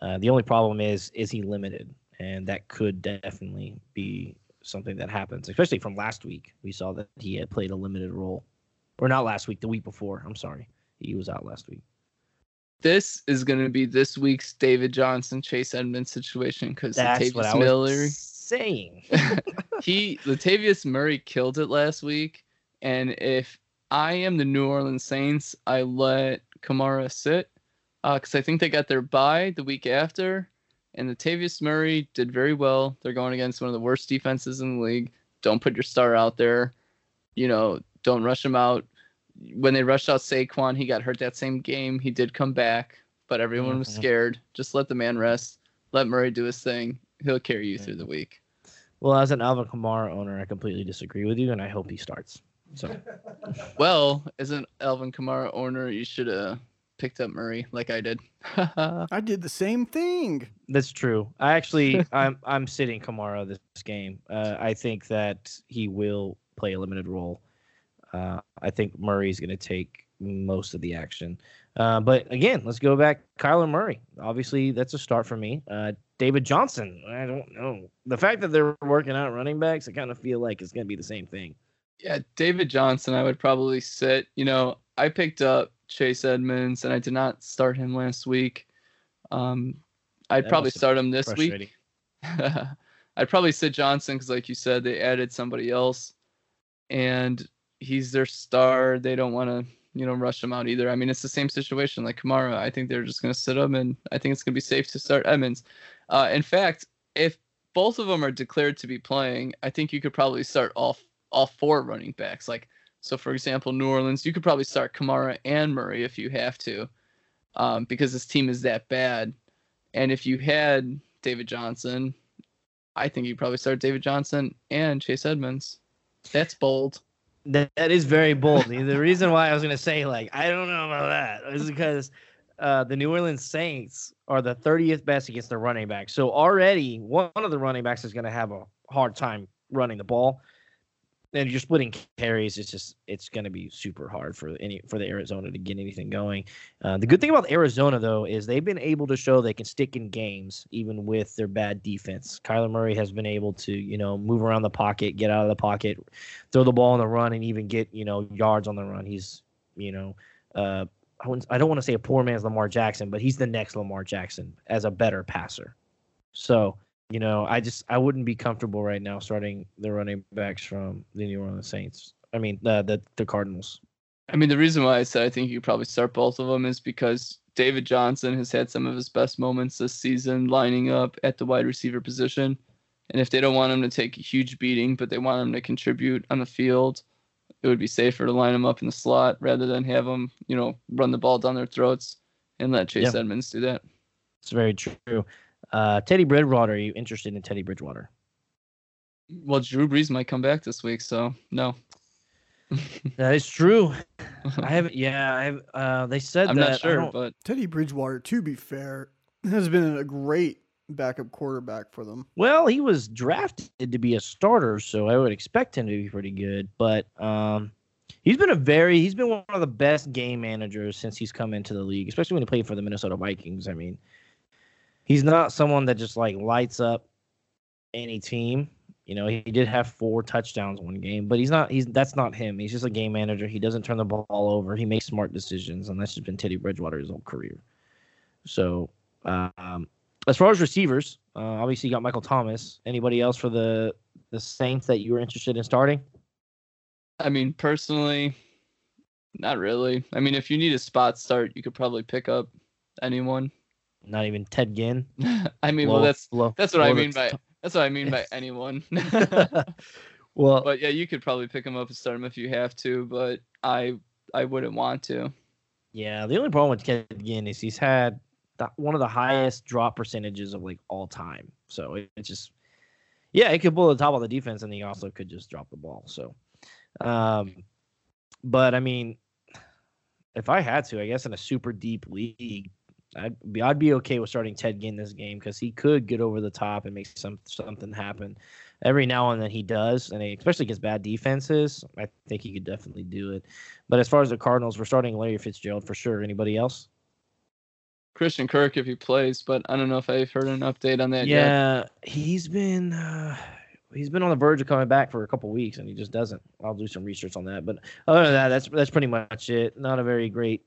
Uh, the only problem is is he limited, and that could definitely be something that happens, especially from last week. We saw that he had played a limited role, or not last week, the week before. I'm sorry, he was out last week. This is going to be this week's David Johnson Chase Edmonds situation because That's what Latavius was Miller, saying. *laughs* *laughs* he Latavius Murray killed it last week, and if I am the New Orleans Saints, I let Kamara sit because I think they got their bye the week after, and Latavius Murray did very well. They're going against one of the worst defenses in the league. Don't put your star out there. You know, don't rush him out. When they rushed out Saquon, he got hurt that same game. He did come back, but everyone was Mhm. scared. Just let the man rest. Let Murray do his thing. He'll carry you through the week. well, as an Alvin Kamara owner, I completely disagree with you, and I hope he starts. So. *laughs* Well, as an Alvin Kamara owner, you should have picked up Murray like I did. *laughs* I did the same thing. That's true. I actually, *laughs* I'm I'm sitting Kamara this game. Uh, I think that he will play a limited role. Uh, I think Murray's going to take most of the action. Uh, but again, let's go back. Kyler Murray, obviously, that's a start for me. Uh, David Johnson, I don't know. The fact that they're working out running backs, I kind of feel like it's going to be the same thing. Yeah, David Johnson, I would probably sit. You know, I picked up Chase Edmonds and I did not start him last week. Um, I'd That probably start him this week. *laughs* I'd probably sit Johnson because, like you said, they added somebody else, and he's their star. They don't want to, you know, rush him out either. I mean, it's the same situation like Kamara. I think they're just going to sit him, and I think it's going to be safe to start Edmonds. Uh, in fact, if both of them are declared to be playing, I think you could probably start all all four running backs. Like, so for example, New Orleans, you could probably start Kamara and Murray if you have to, um, because this team is that bad. And if you had David Johnson, I think you probably start David Johnson and Chase Edmonds. That's bold. That, that is very bold. the reason why I was going to say, like, I don't know about that is because uh, the New Orleans Saints are the 30th best against the running back. So already one of the running backs is going to have a hard time running the ball. And you're splitting carries. It's just it's going to be super hard for any for the Arizona to get anything going. Uh, the good thing about Arizona though is they've been able to show they can stick in games even with their bad defense. Kyler Murray has been able to you know move around the pocket, get out of the pocket, throw the ball on the run, and even get you know yards on the run. He's you know uh, I, I don't want to say a poor man's Lamar Jackson, but he's the next Lamar Jackson as a better passer. So you know, I just I wouldn't be comfortable right now starting the running backs from the New Orleans Saints. I mean, uh, the the Cardinals. I mean, the reason why I said I think you probably start both of them is because David Johnson has had some of his best moments this season lining up at the wide receiver position. And if they don't want him to take a huge beating, but they want him to contribute on the field, it would be safer to line him up in the slot rather than have him, you know, run the ball down their throats and let Chase Yeah. Edmonds do that. It's very true. Uh, Teddy Bridgewater. Are you interested in Teddy Bridgewater? Well, Drew Brees might come back this week, so no. *laughs* That is true. I haven't. *laughs* Yeah, I have. Uh, they said I'm that. not sure, but Teddy Bridgewater, to be fair, has been a great backup quarterback for them. Well, he was drafted to be a starter, so I would expect him to be pretty good. But um, he's been a very he's been one of the best game managers since he's come into the league, especially when he played for the Minnesota Vikings. I mean, he's not someone that just like lights up any team. You know, he did have four touchdowns one game, but he's not he's that's not him. He's just a game manager. He doesn't turn the ball over. He makes smart decisions, and that's just been Teddy Bridgewater his whole career. So, um, as far as receivers, uh, obviously you got Michael Thomas. Anybody else for the the Saints that you were interested in starting? I mean, personally, not really. I mean, if you need a spot start, you could probably pick up anyone. Not even Ted Ginn. *laughs* I mean, well, that's low- that's what I mean by that's what I mean by anyone. *laughs* *laughs* well, but yeah, you could probably pick him up and start him if you have to, but I I wouldn't want to. yeah. The only problem with Ted Ginn is he's had the, one of the highest drop percentages of like all time. So it, it's just, yeah, it could pull the top of the defense, and he also could just drop the ball. So, um, but I mean, if I had to, I guess in a super deep league, I'd be I'd be okay with starting Ted Ginn this game because he could get over the top and make some something happen. Every now and then he does, and especially against bad defenses, I think he could definitely do it. But as far as the Cardinals, we're starting Larry Fitzgerald for sure. Anybody else? Christian Kirk if he plays, but I don't know if I've heard an update on that yet. Yeah, he's been uh, he's been on the verge of coming back for a couple weeks, and he just doesn't. I'll do some research on that. But other than that, that's that's pretty much it. Not a very great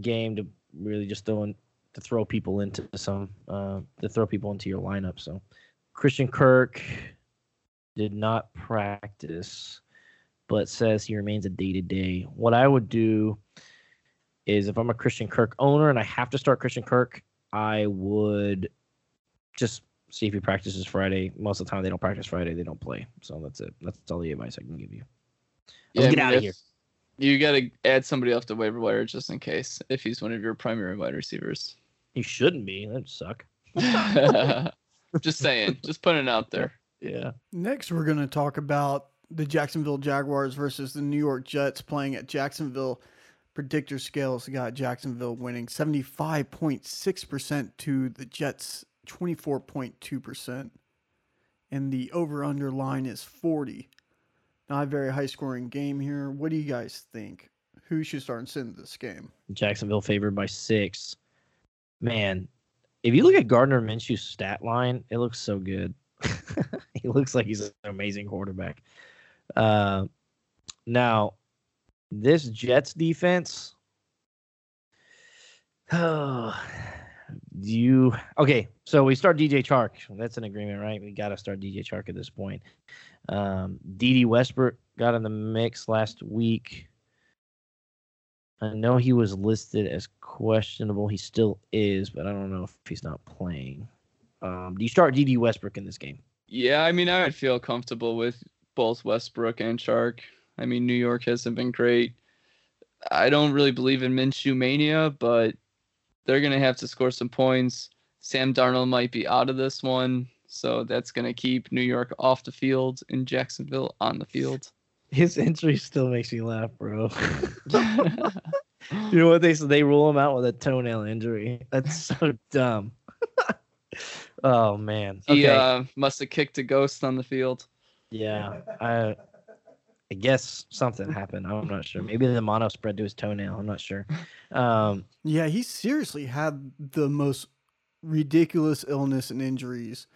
game to really just throw in, to throw people into some uh, to throw people into your lineup. So Christian Kirk did not practice, but says he remains a day to day. What I would do is if I'm a Christian Kirk owner and I have to start Christian Kirk, I would just see if he practices Friday. Most of the time, they don't practice Friday; they don't play. So that's it. That's all the advice I can give you. Let's I get mean, outta if- here. You got to add somebody off the waiver wire just in case if he's one of your primary wide receivers. He shouldn't be. That'd suck. *laughs* just saying, just putting it out there. Yeah. Next, we're going to talk about the Jacksonville Jaguars versus the New York Jets playing at Jacksonville. Predictor scales got Jacksonville winning 75.6% to the Jets 24.2%. And the over under line is 40. Not a very high scoring game here. What do you guys think? who should start and sit in this game? Jacksonville favored by six. Man, if you look at Gardner Minshew's stat line, it looks so good. *laughs* he looks like he's an amazing quarterback. Uh, now, this Jets defense. *sighs* Oh, you okay? So we start DJ Chark. That's an agreement, right? We got to start DJ Chark at this point. Um, Dede Westbrook got in the mix last week. I know he was listed as questionable. He still is, but I don't know if he's not playing. Um, do you start Dede Westbrook in this game? Yeah, I mean, I would feel comfortable with both Westbrook and Chark. I mean, New York hasn't been great. I don't really believe in Minshew mania, but they're gonna have to score some points. Sam Darnold might be out of this one, so that's gonna keep New York off the field and Jacksonville on the field. His injury still makes me laugh, bro. *laughs* *laughs* you know what they said? they rule him out with a toenail injury. That's so dumb. *laughs* oh man. He Okay. uh, must have kicked a ghost on the field. yeah. I I guess something happened. I'm not sure. Maybe the mono spread to his toenail. I'm not sure. Um, Yeah, he seriously had the most ridiculous illness and injuries.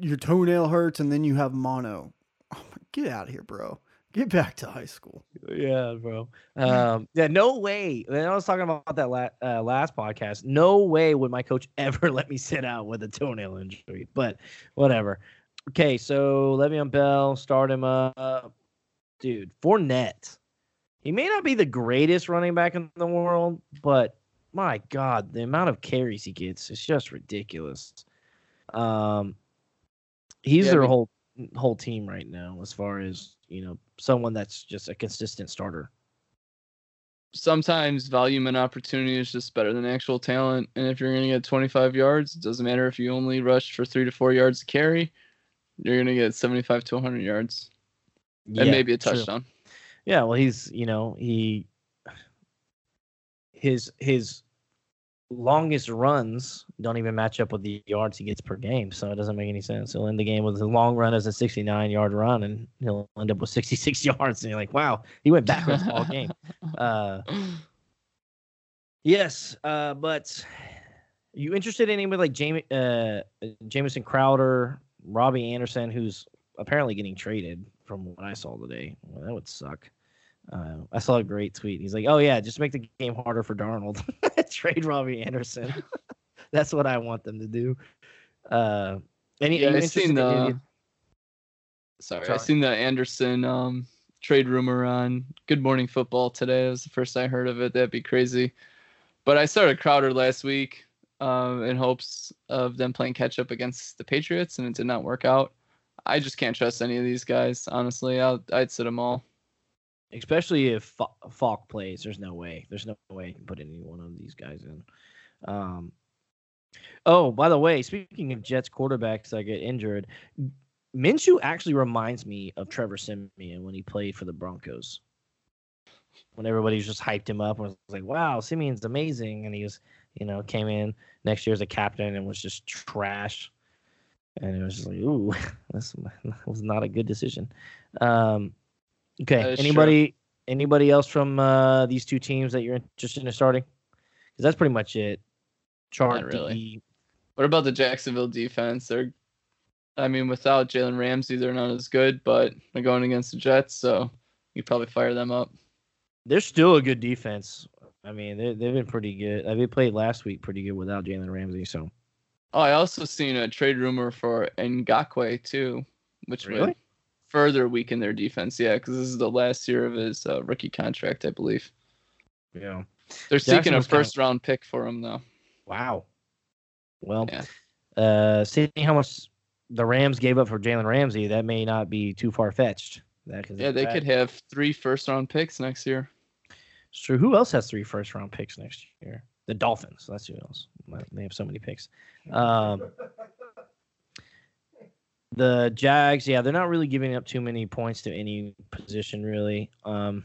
Your toenail hurts, and then you have mono. Oh my, get out of here, bro. Get back to high school. Yeah, bro. Um, yeah, no way. And I was talking about that la- uh, last podcast. No way would my coach *laughs* ever let me sit out with a toenail injury. But whatever. Okay, so Le'Veon Bell, start him up. Dude, Fournette. He may not be the greatest running back in the world, but my God, the amount of carries he gets is just ridiculous. Um, he's Yeah, their whole whole team right now, as far as you know, someone that's just a consistent starter. Sometimes volume and opportunity is just better than actual talent. And if you're gonna get 25 yards, it doesn't matter if you only rush for three to four yards to carry. You're gonna get 75 to 100 yards and Yeah, maybe a true. touchdown. Yeah, well, he's you know he his his longest runs don't even match up with the yards he gets per game, so it doesn't make any sense. He'll end the game with a long run as a 69 yard run, and he'll end up with 66 *laughs* yards, and you're like, wow, he went backwards all game. *laughs* Uh, yes, uh, but you interested in anybody like Jamie, uh, Jamison Crowder, Robbie Anderson, who's apparently getting traded from what I saw today? Well, that would suck. Uh, I saw a great tweet. He's like, "Oh yeah, just make the game harder for Darnold. *laughs* Trade Robbie Anderson. *laughs* That's what I want them to do." Uh, any, yeah, are I interested seen any- the. Sorry, Sorry. I seen the Anderson um, trade rumor on Good Morning Football today. It was the first I heard of it. That'd be crazy. But I started Crowder last week um, in hopes of them playing catch up against the Patriots, and it did not work out. I just can't trust any of these guys. Honestly, I'll, I'd sit them all. Especially if Fa- Falk plays. There's no way. There's no way you can put any one of these guys in. Um, oh, by the way, speaking of Jets quarterbacks that get injured, Minshew actually reminds me of Trevor Siemian when he played for the Broncos. When everybody was just hyped him up and was like, "Wow, Siemian's amazing," and he was, you know, came in next year as a captain and was just trash. And it was just like, "Ooh, *laughs* this was not a good decision." Um, okay, is true. anybody anybody else from uh, these two teams that you're interested in starting? Because that's pretty much it. Chart Not really. D, What about the Jacksonville defense? They're, I mean, without Jalen Ramsey, they're not as good, but they're going against the Jets, so you'd probably fire them up. they're still a good defense. I mean, they they've been pretty good. They played last week pretty good without Jalen Ramsey. So Oh, I also seen a trade rumor for Ngakoue too, which Really? would further weaken their defense. Yeah, because this is the last year of his uh, rookie contract, I believe. yeah, They're seeking a Jacksonville's kinda- first round pick for him though. wow. Well, Yeah. uh, seeing how much the Rams gave up for Jalen Ramsey, that may not be too far fetched. That, 'cause Yeah, they that- could have three first round picks next year. It's true. Who else has three first round picks next year? The Dolphins. That's who else. They have so many picks. Um, *laughs* the Jags, yeah, they're not really giving up too many points to any position, really. Um,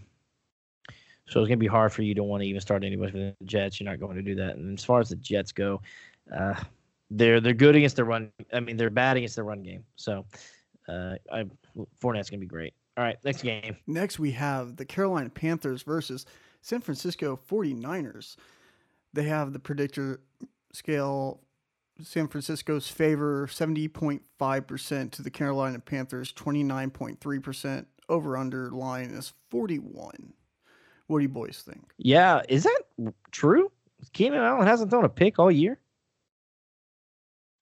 so it's gonna be hard for you to want to even start anybody for the Jets. You're not going to do that. And as far as the Jets go, uh, they're they're good against the run. I mean, they're bad against the run game. So, uh, I Fournette's gonna be great. All right, next game. Next, we have the Carolina Panthers versus San Francisco 49ers. They have the predictor scale San Francisco's favor 70.5% to the Carolina Panthers 29.3%. Over under line is 41. What do you boys think? Yeah, is that true? Keenan Allen hasn't thrown a pick all year.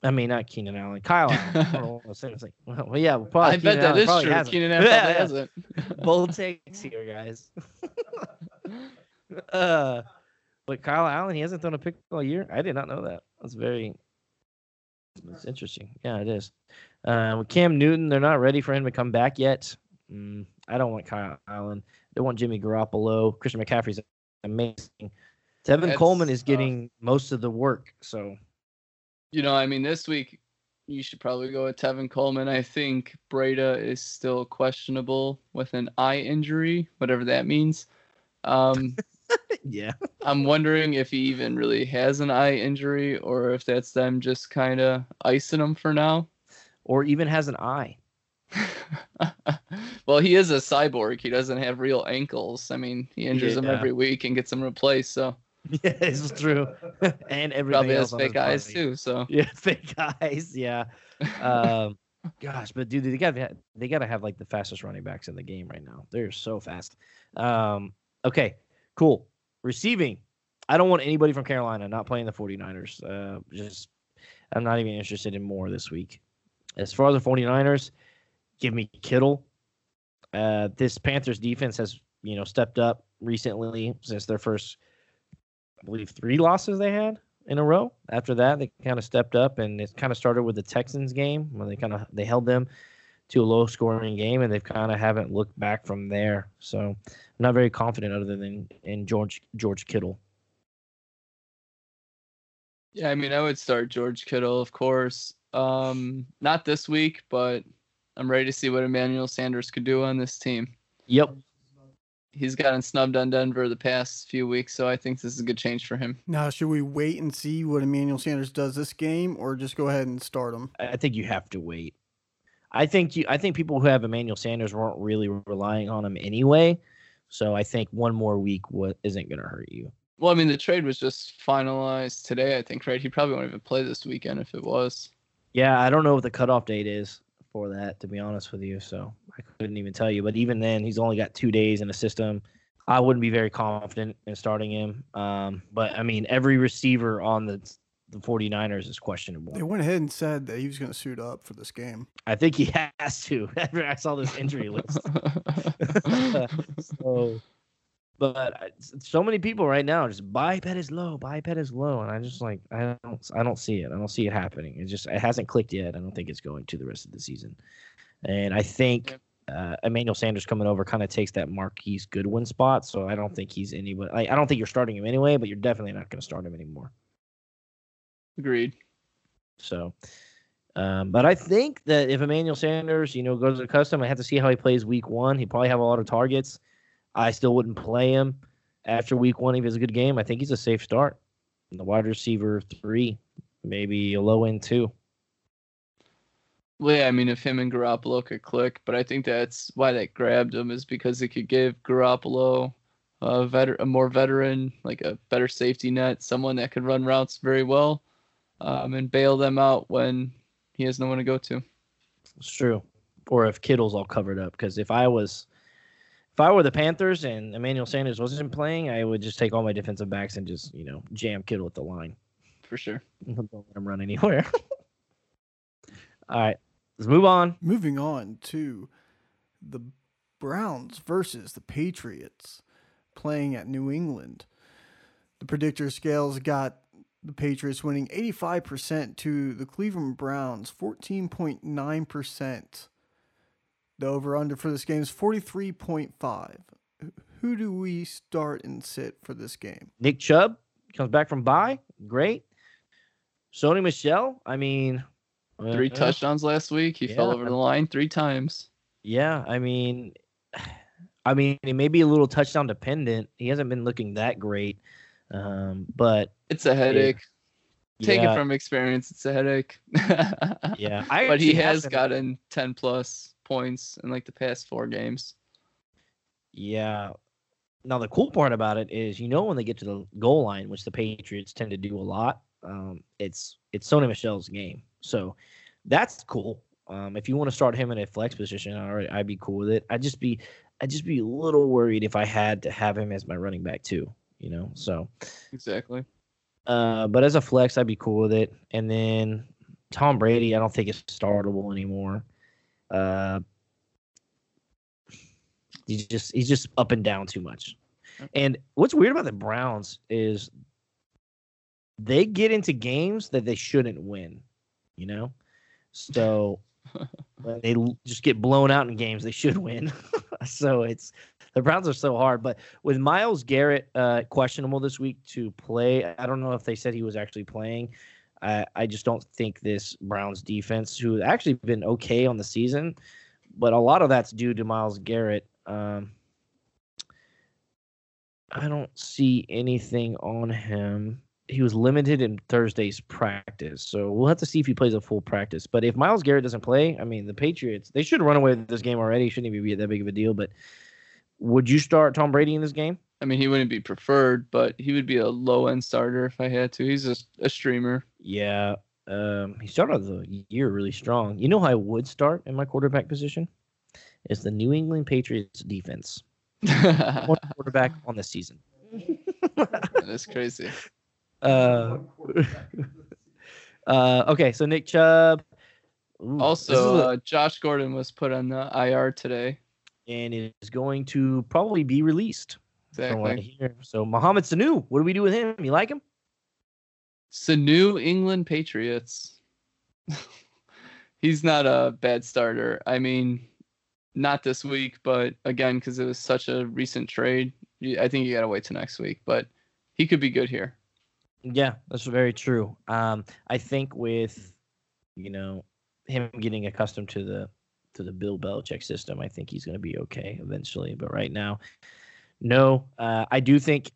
I mean, not Keenan Allen, Kyle Allen. *laughs* it's like, well, yeah, well, probably I bet Keenan that Allen is true. hasn't. Keenan Allen yeah. hasn't. *laughs* Bold *laughs* takes here, guys. uh, but Kyle Allen, he hasn't thrown a pick all year. I did not know that. That's very. That's interesting. Yeah, it is. Uh, with Cam Newton, they're not ready for him to come back yet. Mm, I don't want Kyle Allen. They want Jimmy Garoppolo. Christian McCaffrey's amazing. Tevin That's Coleman is getting most of the work. So You know, I mean, this week you should probably go with Tevin Coleman. I think Breida is still questionable with an eye injury, whatever that means. Um, *laughs* *laughs* yeah, I'm wondering if he even really has an eye injury or if that's them just kind of icing him for now. or even has an eye. *laughs* well, he is a cyborg. He doesn't have real ankles. I mean, he injures them Yeah. every week and gets them replaced. So *laughs* Yeah, it's true. and everything probably else has fake eyes body. too. So Yeah, fake eyes. Yeah. Um, gosh, but dude, they got they got to have like the fastest running backs in the game right now. They're so fast. Um, okay, cool. Receiving. I don't want anybody from Carolina not playing the 49ers. Uh, just I'm not even interested in more this week. As far as the 49ers, give me Kittle. Uh, this Panthers defense has, you know, stepped up recently since their first I believe three losses they had in a row. After that, they kind of stepped up, and it kind of started with the Texans game when they kind of they held them to a low scoring game, and they've kind of haven't looked back from there. So I'm not very confident other than in George George Kittle. yeah, I mean, I would start George Kittle, of course. Um, not this week, but I'm ready to see what Emmanuel Sanders could do on this team. Yep. He's gotten snubbed on Denver the past few weeks, so I think this is a good change for him. Now, should we wait and see what Emmanuel Sanders does this game or just go ahead and start him? I I think you have to wait. I think you. I think people who have Emmanuel Sanders weren't really relying on him anyway. So I think one more week isn't going to hurt you. Well, I mean, the trade was just finalized today, I think, right? He probably won't even play this weekend if it was. Yeah, I don't know what the cutoff date is for that, to be honest with you. So I couldn't even tell you. But even then, he's only got two days in the system. I wouldn't be very confident in starting him. Um, but I mean, every receiver on the the 49ers is questionable. They went ahead and said that he was going to suit up for this game. I think he *laughs* has to. *laughs* After I saw this injury list. *laughs* so, but I- so many people right now just buy Pettis low, buy Pettis low, and I just like I don't I don't see it. I don't see it happening. It just it hasn't clicked yet. I don't think it's going to the rest of the season, and I think uh, Emmanuel Sanders coming over kind of takes that Marquise Goodwin spot. So I don't think he's anybody. I, I don't think you're starting him anyway, but you're definitely not going to start him anymore. Agreed. So, um, but I think that if Emmanuel Sanders, you know, goes to custom, I have to see how he plays week one. He probably have a lot of targets. I still wouldn't play him after week one if he has a good game. I think he's a safe start. The wide receiver three, maybe a low end two. Well, yeah, I mean, if him and Garoppolo could click, but I think that's why they grabbed him is because it could give Garoppolo a, veter- a more veteran, like a better safety net, someone that could run routes very well, um, and bail them out when he has no one to go to. It's true. Or if Kittle's all covered up, because if I was, if I were the Panthers and Emmanuel Sanders wasn't playing, I would just take all my defensive backs and just you know jam Kittle at the line. For sure. *laughs* Don't let him run anywhere. *laughs* all right, let's move on. Moving on to the Browns versus the Patriots playing at New England. The predictor scales got the Patriots winning 85% to the Cleveland Browns 14.9%. The over under for this game is 43.5. Who do we start and sit for this game? Nick Chubb comes back from bye. Great. Sony Michel. I mean, Three uh, touchdowns last week. He fell over the line three times. Yeah, I mean, *sighs* I mean, he may be a little touchdown dependent. He hasn't been looking that great, um, but It's a headache. Take yeah, it from experience. It's a headache. *laughs* yeah. I but he has haven't- gotten 10 plus points in like the past four games. Yeah, now the cool part about it is, you know, when they get to the goal line, which the Patriots tend to do a lot, um, it's it's Sony Michel's game. So that's cool. Um, if you want to start him in a flex position, all right, I'd be cool with it. I'd just be I'd just be a little worried if I had to have him as my running back too. You know, so Exactly. Uh, but as a flex, I'd be cool with it. And then Tom Brady, I don't think it's startable anymore. Uh, he's just he's just up and down too much. And what's weird about the Browns is they get into games that they shouldn't win. You know, so *laughs* they just get blown out in games they should win. *laughs* so it's the Browns are so hard. But with Myles Garrett uh, questionable this week to play, I don't know if they said he was actually playing. I, I just don't think this Browns defense, who actually been okay on the season, but a lot of that's due to Myles Garrett. Um, I don't see anything on him. He was limited in Thursday's practice, so we'll have to see if he plays a full practice. But if Myles Garrett doesn't play, I mean, the Patriots they should run away with this game already. Shouldn't even be that big of a deal. But would you start Tom Brady in this game? I mean, he wouldn't be preferred, but he would be a low end starter if I had to. He's a, a streamer. Yeah, um, he started the year really strong. You know how I would start in my quarterback position? Is the New England Patriots defense. *laughs* One quarterback on the season. That's crazy. *laughs* Uh, *laughs* uh, okay, so Nick Chubb. Ooh, Also, a- uh, Josh Gordon was put on the IR today. And is going to probably be released. From what I Exactly. So Mohamed Sanu, what do we do with him? You like him? Sanu, England Patriots. *laughs* He's not a bad starter. I mean, not this week, but again, because it was such a recent trade, I think you gotta wait till next week. But he could be good here. Yeah, that's very true. Um, I think with you know him getting accustomed to the to the Bill Belichick system, I think he's going to be okay eventually. But right now, no. Uh, I do think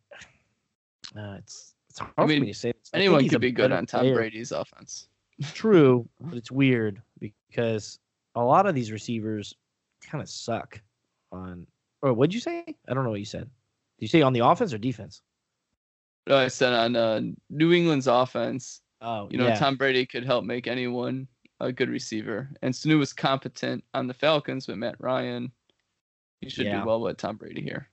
uh, it's it's hard for mean, me to say. this. Anyone could be good on Tom player. Brady's offense. *laughs* True, but it's weird because a lot of these receivers kind of suck on. Or what'd you say? I don't know what you said. Did you say on the offense or defense? But I said on uh, New England's offense, Oh, you know, yeah. Tom Brady could help make anyone a good receiver. And Sanu was competent on the Falcons but Matt Ryan. He should Yeah. do well with Tom Brady here.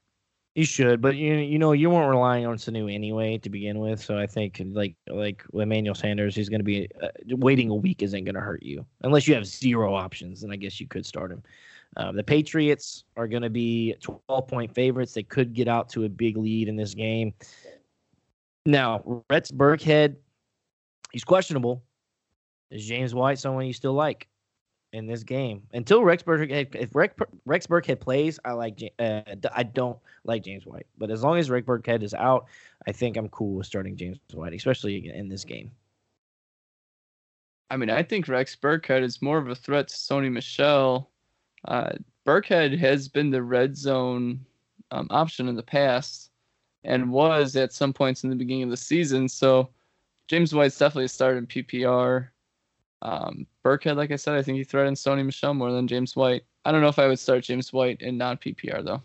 He should, but you you know you weren't relying on Sanu anyway to begin with, so I think like like Emmanuel Sanders, he's going to be uh, waiting a week isn't going to hurt you unless you have zero options, and I guess you could start him. Uh, the Patriots are going to be 12 point favorites. They could get out to a big lead in this game. Now, Rex Burkhead, he's questionable. Is James White someone you still like in this game? Until Rex Burkhead, if Rex, Rex Burkhead plays, I like. Uh, I don't like James White, but as long as Rex Burkhead is out, I think I'm cool with starting James White, especially in this game. I mean, I think Rex Burkhead is more of a threat to Sony Michel. Uh, Burkhead has been the red zone um, option in the past and was at some points in the beginning of the season. So James White's definitely a start in PPR. Um, Burkhead, like I said, I think he threatens Sony Michel more than James White. I don't know if I would start James White in non PPR though.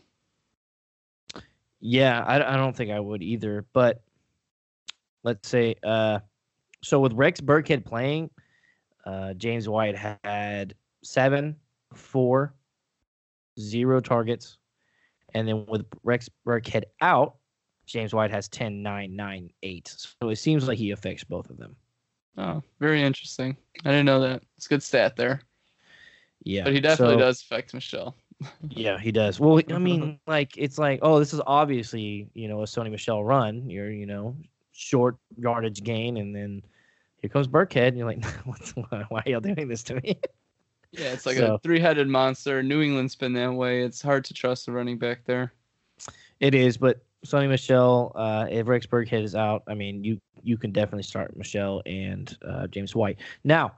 Yeah, I, I don't think I would either. But let's say, uh, so with Rex Burkhead playing, uh, James White had seven, four, zero targets. And then with Rex Burkhead out, James White has 10, 9, 9, 8. So it seems like he affects both of them. Oh, very interesting. I didn't know that. It's a good stat there. Yeah. But he definitely so- does affect Michel. *laughs* Yeah, he does. Well, I mean, *laughs* like it's like, oh, this is obviously, you know, a Sony Michel run. You're, you know, short yardage gain, and then here comes Burkhead, and you're like, *laughs* What's, why are y'all doing this to me? Yeah, it's like So- a three-headed monster. New England's been that way. It's hard to trust the running back there. It is, but Sony Michel, uh, if Rex Burkhead is out, I mean, you you can definitely start Michel and uh, James White. Now,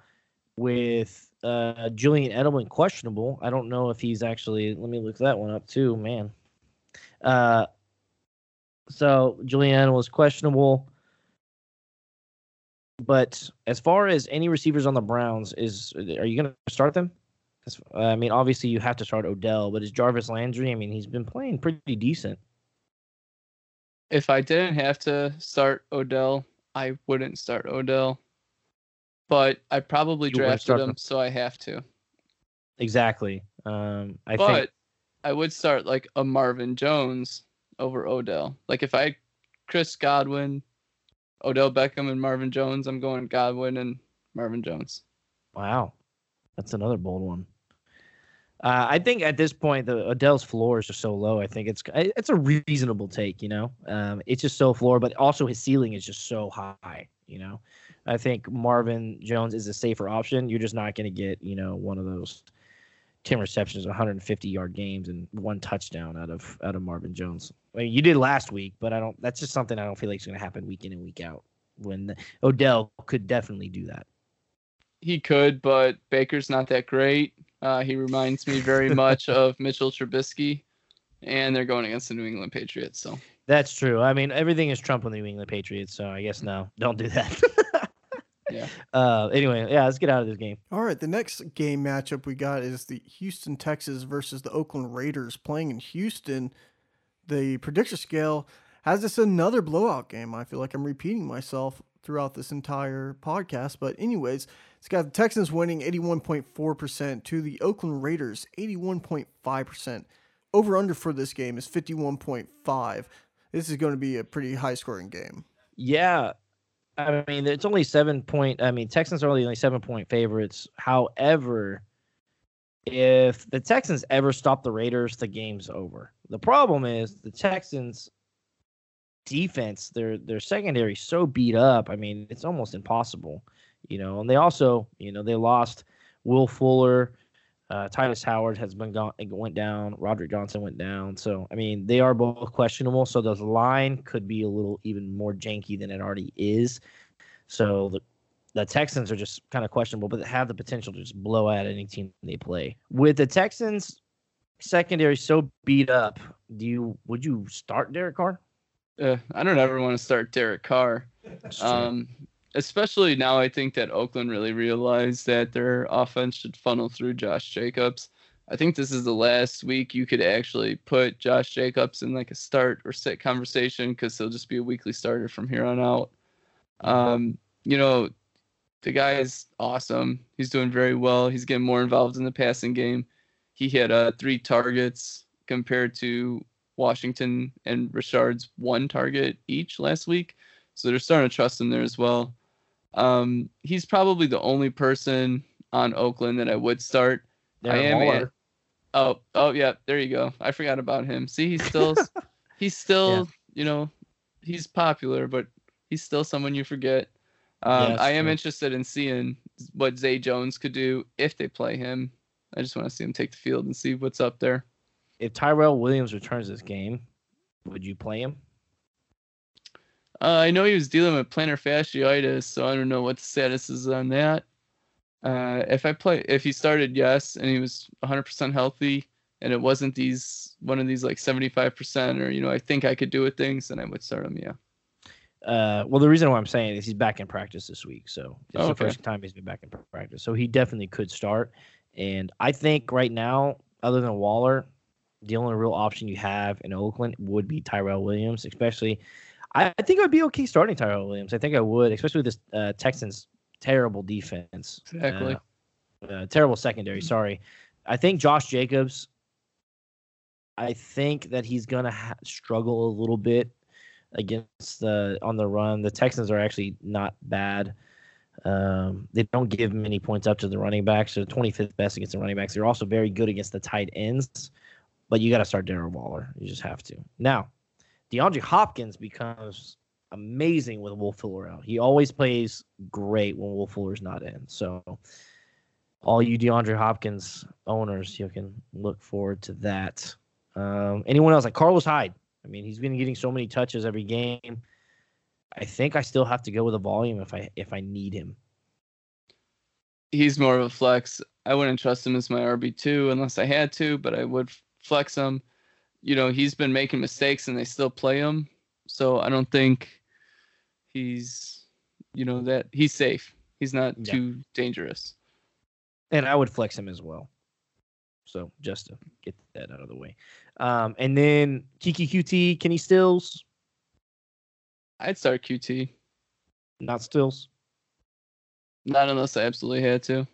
with uh, Julian Edelman questionable, I don't know if he's actually. Let me look that one up too, man. Uh, so Julian Edelman was questionable, but as far as any receivers on the Browns, is are you going to start them? I mean, obviously you have to start Odell, but is Jarvis Landry? I mean, he's been playing pretty decent. If I didn't have to start Odell, I wouldn't start Odell. But I probably You drafted him, him. so I have to. Exactly. Um, I but think I would start like a Marvin Jones over Odell. Like if I Chris Godwin, Odell Beckham, and Marvin Jones, I'm going Godwin and Marvin Jones. wow, that's another bold one. Uh, I think at this point the Odell's floor is just so low. I think it's it's a reasonable take. You know, um, it's just so floor, but also his ceiling is just so high. You know, I think Marvin Jones is a safer option. You're just not going to get you know one of those 10 receptions, 150 yard games, and one touchdown out of out of Marvin Jones. I mean, you did last week, but I don't. That's just something I don't feel like is going to happen week in and week out. When Odell could definitely do that. He could, but Baker's not that great. Uh, he reminds me very *laughs* much of Mitchell Trubisky, and they're going against the New England Patriots. So That's true. I mean, everything is Trump on the New England Patriots, so I guess no, don't do that. *laughs* Yeah. *laughs* Uh, anyway, yeah, let's get out of this game. All right, the next game matchup we got is the Houston Texas versus the Oakland Raiders playing in Houston. The prediction scale has this another blowout game. I feel like I'm repeating myself throughout this entire podcast, but anyways, it's got the Texans winning 81.4% to the Oakland Raiders 81.5%. Over under for this game is 51.5. This is going to be a pretty high scoring game. Yeah, I mean, it's only seven point. I mean, Texans are only only seven point favorites. However, if the Texans ever stop the Raiders, the game's over. The problem is the Texans defense, their their secondary so beat up. I mean, it's almost impossible, you know. And they also, you know, they lost Will Fuller, uh, Tytus Howard has been gone went down, Roderick Johnson went down. So I mean, they are both questionable. So the line could be a little even more janky than it already is. So the the Texans are just kind of questionable, but have the potential to just blow out any team they play. With the Texans secondary so beat up, do you would you start Derek Carr? Uh, I don't ever want to start Derek Carr. Um, especially now, I think that Oakland really realized that their offense should funnel through Josh Jacobs. I think this is the last week you could actually put Josh Jacobs in like a start or sit conversation because he'll just be a weekly starter from here on out. Um, you know, the guy is awesome. He's doing very well. He's getting more involved in the passing game. He had uh, three targets compared to Washington and Richard's one target each last week. So they're starting to trust him there as well. Um, he's probably the only person on Oakland that I would start. I am at- Oh, oh yeah, there you go. I forgot about him. See, he's still *laughs* he's still, Yeah. you know, he's popular, but he's still someone you forget. Um, that's I am interested in seeing what Zay Jones could do if they play him. I just want to see him take the field and see what's up there. If Tyrell Williams returns this game, would you play him? Uh, I know he was dealing with plantar fasciitis, so I don't know what the status is on that. Uh, if I play, if he started, yes, and he was 100% healthy, and it wasn't these one of these like 75% or you know I think I could do with things, then I would start him. Yeah. Uh, well, the reason why I'm saying is he's back in practice this week, so it's Oh, the first time he's been back in practice, so he definitely could start. And I think right now, other than Waller, the only real option you have in Oakland would be Tyrell Williams, especially. I, I think I'd be okay starting Tyrell Williams. I think I would, especially with this uh, Texans terrible defense, Exactly. uh, uh, terrible secondary. Sorry, I think Josh Jacobs. I think that he's gonna ha- struggle a little bit against the on the run. The Texans are actually not bad. Um, they don't give many points up to the running backs. They're 25th best against the running backs. They're also very good against the tight ends. But you got to start Darren Waller. You just have to. Now, DeAndre Hopkins becomes amazing with Wolf Fuller out. He always plays great when Wolf Fuller's not in. So, all you DeAndre Hopkins owners, you can look forward to that. Um, anyone else like Carlos Hyde? I mean, he's been getting so many touches every game. I think I still have to go with a volume if I if I need him. He's more of a flex. I wouldn't trust him as my RB two unless I had to, but I would flex him. You know, he's been making mistakes and they still play him, so I don't think he's, you know, that he's safe. He's not Yeah. too dangerous. and I would flex him as well. So just to get that out of the way, um, and then Keke Coutee, Kenny Stills. I'd start Coutee. Not Stills. Not unless I absolutely had to.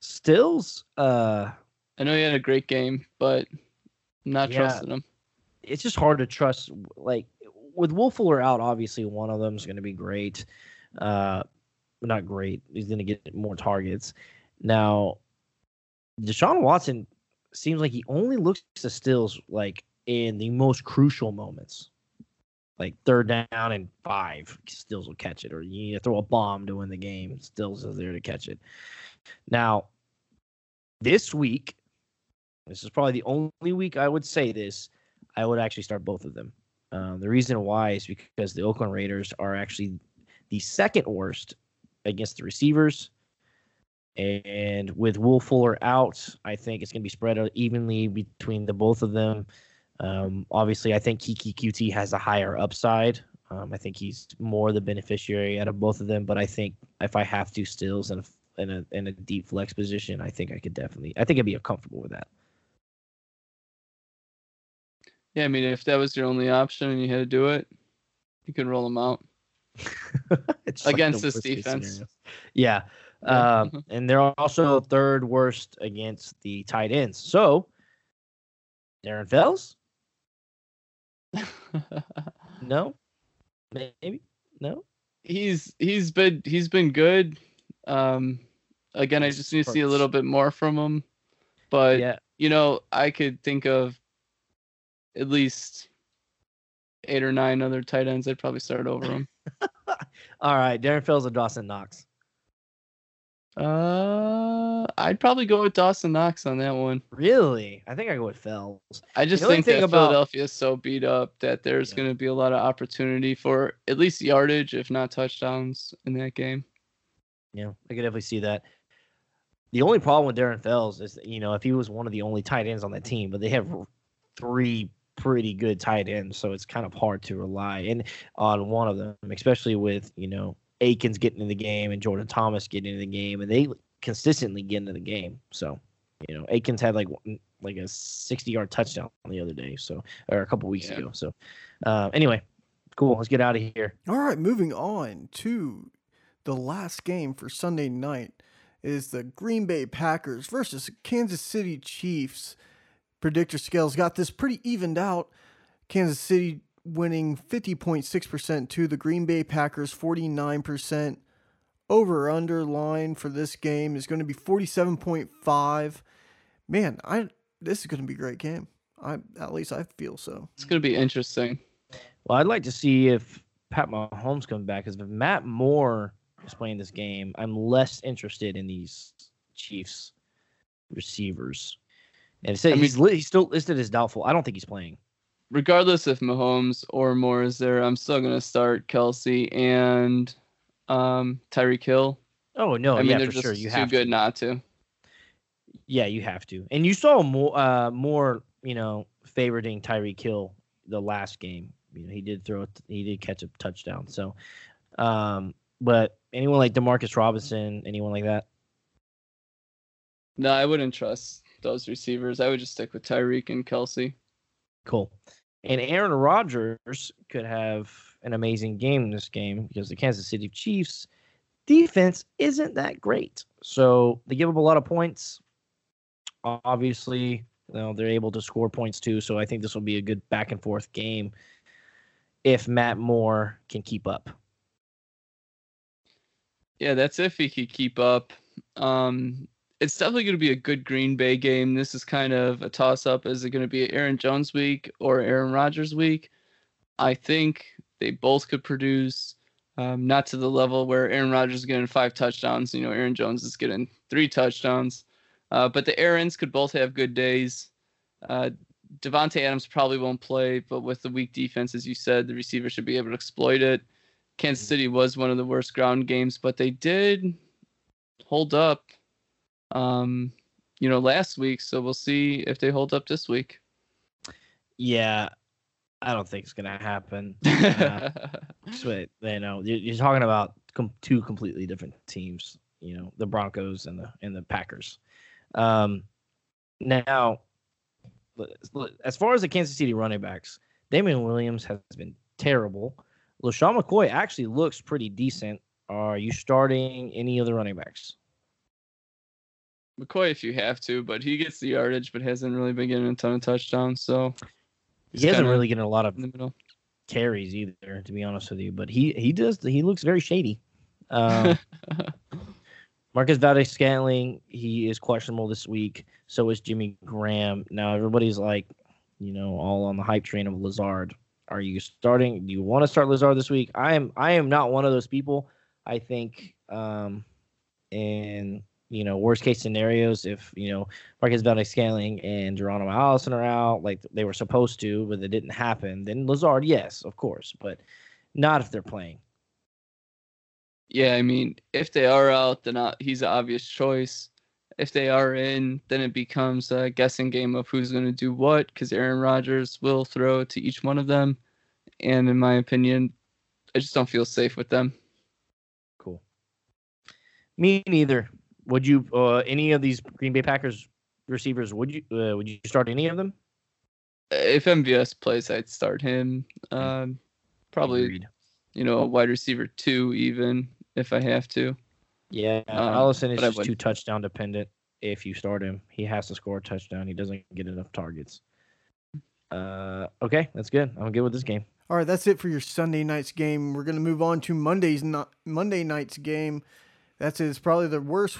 Stills, uh, I know he had a great game, but I'm not Yeah. trusting him. it's just hard to trust. Like with Will Fuller out, obviously one of them is going to be great. Uh, not great. He's going to get more targets. Now, Deshaun Watson seems like he only looks to Stills like in the most crucial moments, like third down and five. Stills will catch it, or you need to throw a bomb to win the game. Stills is there to catch it. Now, this week, this is probably the only week I would say this. I would actually start both of them. Um, the reason why is because the Oakland Raiders are actually the second worst against the receivers. And with Will Fuller out, I think it's going to be spread out evenly between the both of them. Um, obviously, I think Keke Coutee has a higher upside. Um, I think he's more the beneficiary out of both of them. But I think if I have to stills a a in a deep flex position, I think I could definitely. I think I'd be comfortable with that. Yeah, I mean, if that was your only option and you had to do it, you could roll them out. *laughs* It's Against the this defense. scenario. Yeah. Yeah. Um, *laughs* and they're also third worst against the tight ends. So, Darren Fells? *laughs* No. Maybe. No. he's he's been he's been good. Um, again, I just need to see a little bit more from him. But yeah. you know, I could think of at least eight or nine other tight ends. I'd probably start over him. *laughs* All right. Darren Fells or Dawson Knox? uh, I'd probably go with Dawson Knox on that one. Really? I think I go with Fells. I just think that about- Philadelphia is so beat up that there's Yeah. going to be a lot of opportunity for at least yardage, if not touchdowns, in that game. Yeah, I could definitely see that. The only problem with Darren Fells is, that, you know, if he was one of the only tight ends on that team, but they have three pretty good tight end, so it's kind of hard to rely in on one of them, especially with you know Akins getting in the game and Jordan Thomas getting in the game, and they consistently get into the game. So, you know, Akins had like like a sixty-yard touchdown the other day, so or a couple weeks Yeah. ago. So, uh, anyway, cool. Let's get out of here. All right, moving on to the last game for Sunday night is the Green Bay Packers versus Kansas City Chiefs. Predictor scales got this pretty evened out. Kansas City winning 50.6% to the Green Bay Packers 49%. Over under line for this game is going to be 47.5. Man, I this is going to be a great game. I at least I feel so. It's going to be interesting. Well, I'd like to see if Pat Mahomes comes back because if Matt Moore is playing this game, I'm less interested in these Chiefs receivers. And said I mean- he's li- he's still listed as doubtful. I don't think he's playing. regardless if Mahomes or Moore is there, I'm still gonna start Kelce and um, Tyreek Hill. Oh no, I mean, yeah, they're for just sure. You too have good to. not to. Yeah, you have to. And you saw more, uh, more, you know, favoriting Tyreek Hill the last game. You know, he did throw, it, he did catch a touchdown. So, um, but anyone like Demarcus Robinson, anyone like that? No, I wouldn't trust those receivers. I would just stick with Tyreek and Kelce. Cool. And Aaron Rodgers could have an amazing game in this game because the Kansas City Chiefs defense isn't that great. So they give up a lot of points. Obviously, you know, they're able to score points too. So I think this will be a good back and forth game if Matt Moore can keep up. Yeah, that's if he could keep up. Um, it's definitely going to be a good Green Bay game. This is kind of a toss up. Is it going to be Aaron Jones week or Aaron Rodgers week? I think they both could produce, um, not to the level where Aaron Rodgers is getting five touchdowns. You know, Aaron Jones is getting three touchdowns. Uh, but the Aarons could both have good days. Uh, Davante Adams probably won't play, but with the weak defense, as you said, the receiver should be able to exploit it. Kansas City was one of the worst ground games, but they did hold up um you know last week so we'll see if they hold up this week Yeah, I don't think it's gonna happen. *laughs* Uh, But you know, you're, you're talking about com- two completely different teams. You know, the Broncos and the and the Packers. Um, now, as far as the Kansas City running backs, Damien Williams has been terrible. LeSean McCoy actually looks pretty decent. Are you starting any of the running backs? McCoy, if you have to, but he gets the yardage, but hasn't really been getting a ton of touchdowns. So he hasn't really getting a lot of in the middle. carries either, to be honest with you. But he he does he looks very shady. Um, *laughs* Marquez Valdes-Scantling, he is questionable this week. So is Jimmy Graham. Now everybody's like, you know, all on the hype train of Lazard. Are you starting? Do you want to start Lazard this week? I am. I am not one of those people. I think, um, in you know, worst case scenarios, if you know Marquez Valdes-Scantling and Geronimo Allison are out, like they were supposed to, but it didn't happen, then Lazard, yes, of course, but not if they're playing. yeah, I mean, if they are out, then uh, he's an obvious choice. If they are in, then it becomes a guessing game of who's going to do what, because Aaron Rodgers will throw to each one of them, and in my opinion, I just don't feel safe with them. Cool. Me neither. Would you uh, any of these Green Bay Packers receivers? Would you uh, would you start any of them? If MVS plays, I'd start him. Um, probably, Agreed. you know, a wide receiver two, even if I have to. Yeah, Um, Allison is just too touchdown dependent. If you start him, he has to score a touchdown. He doesn't get enough targets. Uh, okay, that's good. I'm good with this game. All right, that's it for your Sunday night's game. We're gonna move on to Monday's not Monday night's game. That's it's probably the worst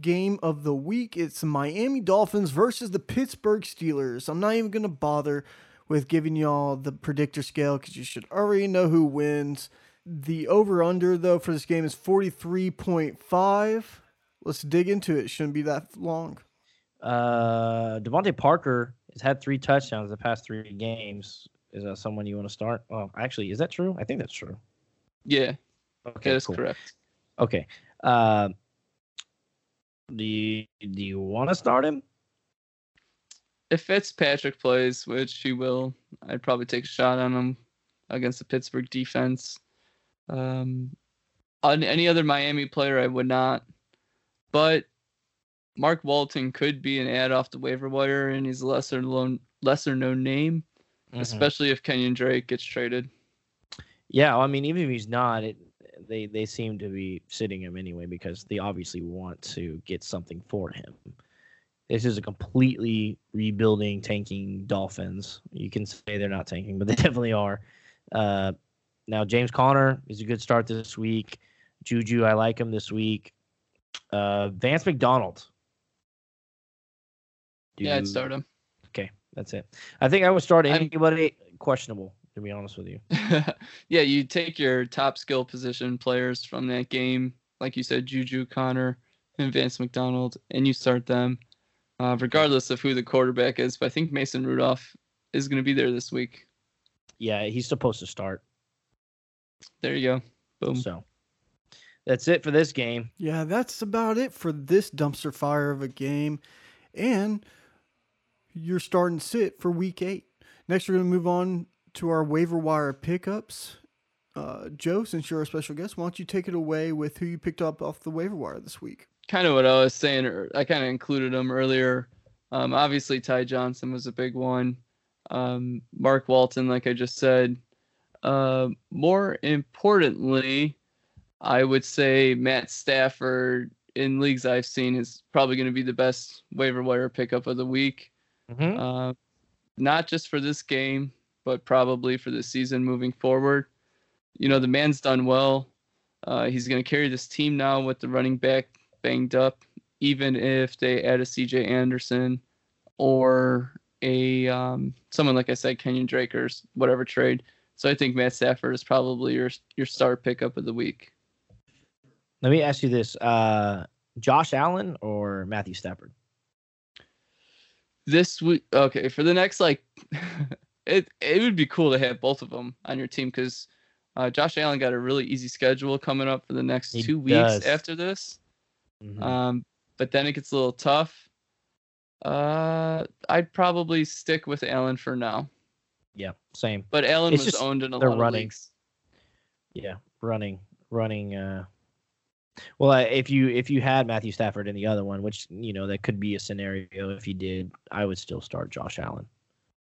game of the week. It's the Miami Dolphins versus the Pittsburgh Steelers. I'm not even gonna bother with giving y'all the predictor scale because you should already know who wins. The over under though for this game is 43.5. Let's dig into it. Shouldn't be that long. Uh, DeVante Parker has had three touchdowns the past three games. Is that someone you want to start? Well, actually, is that true? I think that's true. Yeah, Okay, that is cool. correct. Okay. Uh, do you, do you want to start him? If Fitzpatrick plays, which he will, I'd probably take a shot on him against the Pittsburgh defense. Um, on any other Miami player, I would not. But Mark Walton could be an ad off the waiver wire, and he's a lesser known lesser known name, Mhm. especially if Kenyan Drake gets traded. Yeah, I mean, even if he's not, it, they they seem to be sitting him anyway because they obviously want to get something for him. This is a completely rebuilding, tanking Dolphins. You can say they're not tanking, but they *laughs* definitely are. Uh, now James Conner is a good start this week. Juju, I like him this week. Uh, Vance McDonald. Do yeah, I'd start him. Okay, that's it. I think I would start I'm- anybody questionable. To be honest with you. *laughs* yeah, you take your top skill position players from that game, like you said, Juju, Conner, and Vance McDonald, and you start them, uh, regardless of who the quarterback is. But I think Mason Rudolph is going to be there this week. Yeah, he's supposed to start. There you go. Boom. So that's it for this game. Yeah, that's about it for this dumpster fire of a game. And you're starting sit for week eight. Next, we're going to move on to our waiver wire pickups. Uh, Joe, since you're a special guest, why don't you take it away with who you picked up off the waiver wire this week? kind of what I was saying. ear- I kind of included them earlier. Um, obviously, Ty Johnson was a big one. Um, Mark Walton, like I just said. Uh, more importantly, I would say Matt Stafford in leagues I've seen is probably going to be the best waiver wire pickup of the week. Mm-hmm. Uh, not just for this game, but probably for the season moving forward. You know, the man's done well. Uh, he's going to carry this team now with the running back banged up, even if they add a CJ Anderson or a um, someone like I said, Kenyan Drake or whatever trade. So I think Matt Stafford is probably your your star pickup of the week. Let me ask you this: uh, Josh Allen or Matthew Stafford? This week, okay, for the next like, *laughs* it it would be cool to have both of them on your team because uh, Josh Allen got a really easy schedule coming up for the next He two weeks does. after this. Mhm. Um, but then it gets a little tough. Uh, I'd probably stick with Allen for now. yeah, same. But Allen It's was owned in a lot running. of leagues. Yeah, running, running. Uh, well, if you if you had Matthew Stafford in the other one, which you know that could be a scenario if you did, I would still start Josh Allen.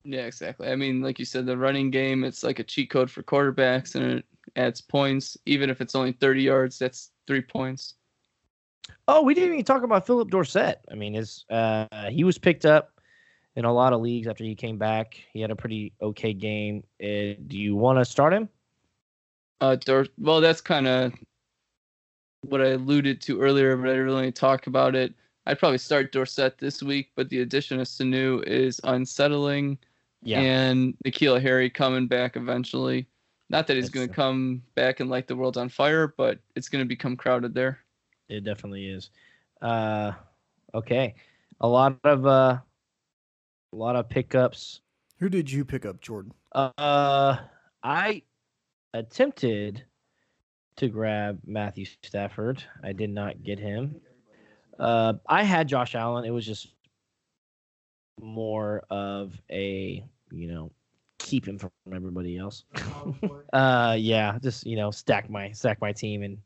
Yeah, exactly. I mean, like you said, the running game it's like a cheat code for quarterbacks, and it adds points. Even if it's only 30 yards, that's three points. Oh, we didn't even talk about Phillip Dorsett. I mean, his uh, he was picked up in a lot of leagues after he came back. He had a pretty okay game. Uh, do you want to start him? Uh, Dor- well, that's kind of what I alluded to earlier, but I didn't really talk about it. I'd probably start Dorsett this week, but the addition of Sanu is unsettling. Yeah, And N'Keal Harry coming back eventually. Not that he's going to true. come back and light the world on fire, but it's going to become crowded there. it definitely is. Uh, okay, a lot of uh, a lot of pickups. Who did you pick up, Jordan? Uh, I attempted to grab Matthew Stafford. I did not get him. Uh, I had Josh Allen. It was just more of a you know keep him from everybody else. *laughs* *laughs* uh, yeah, just you know stack my stack my team and.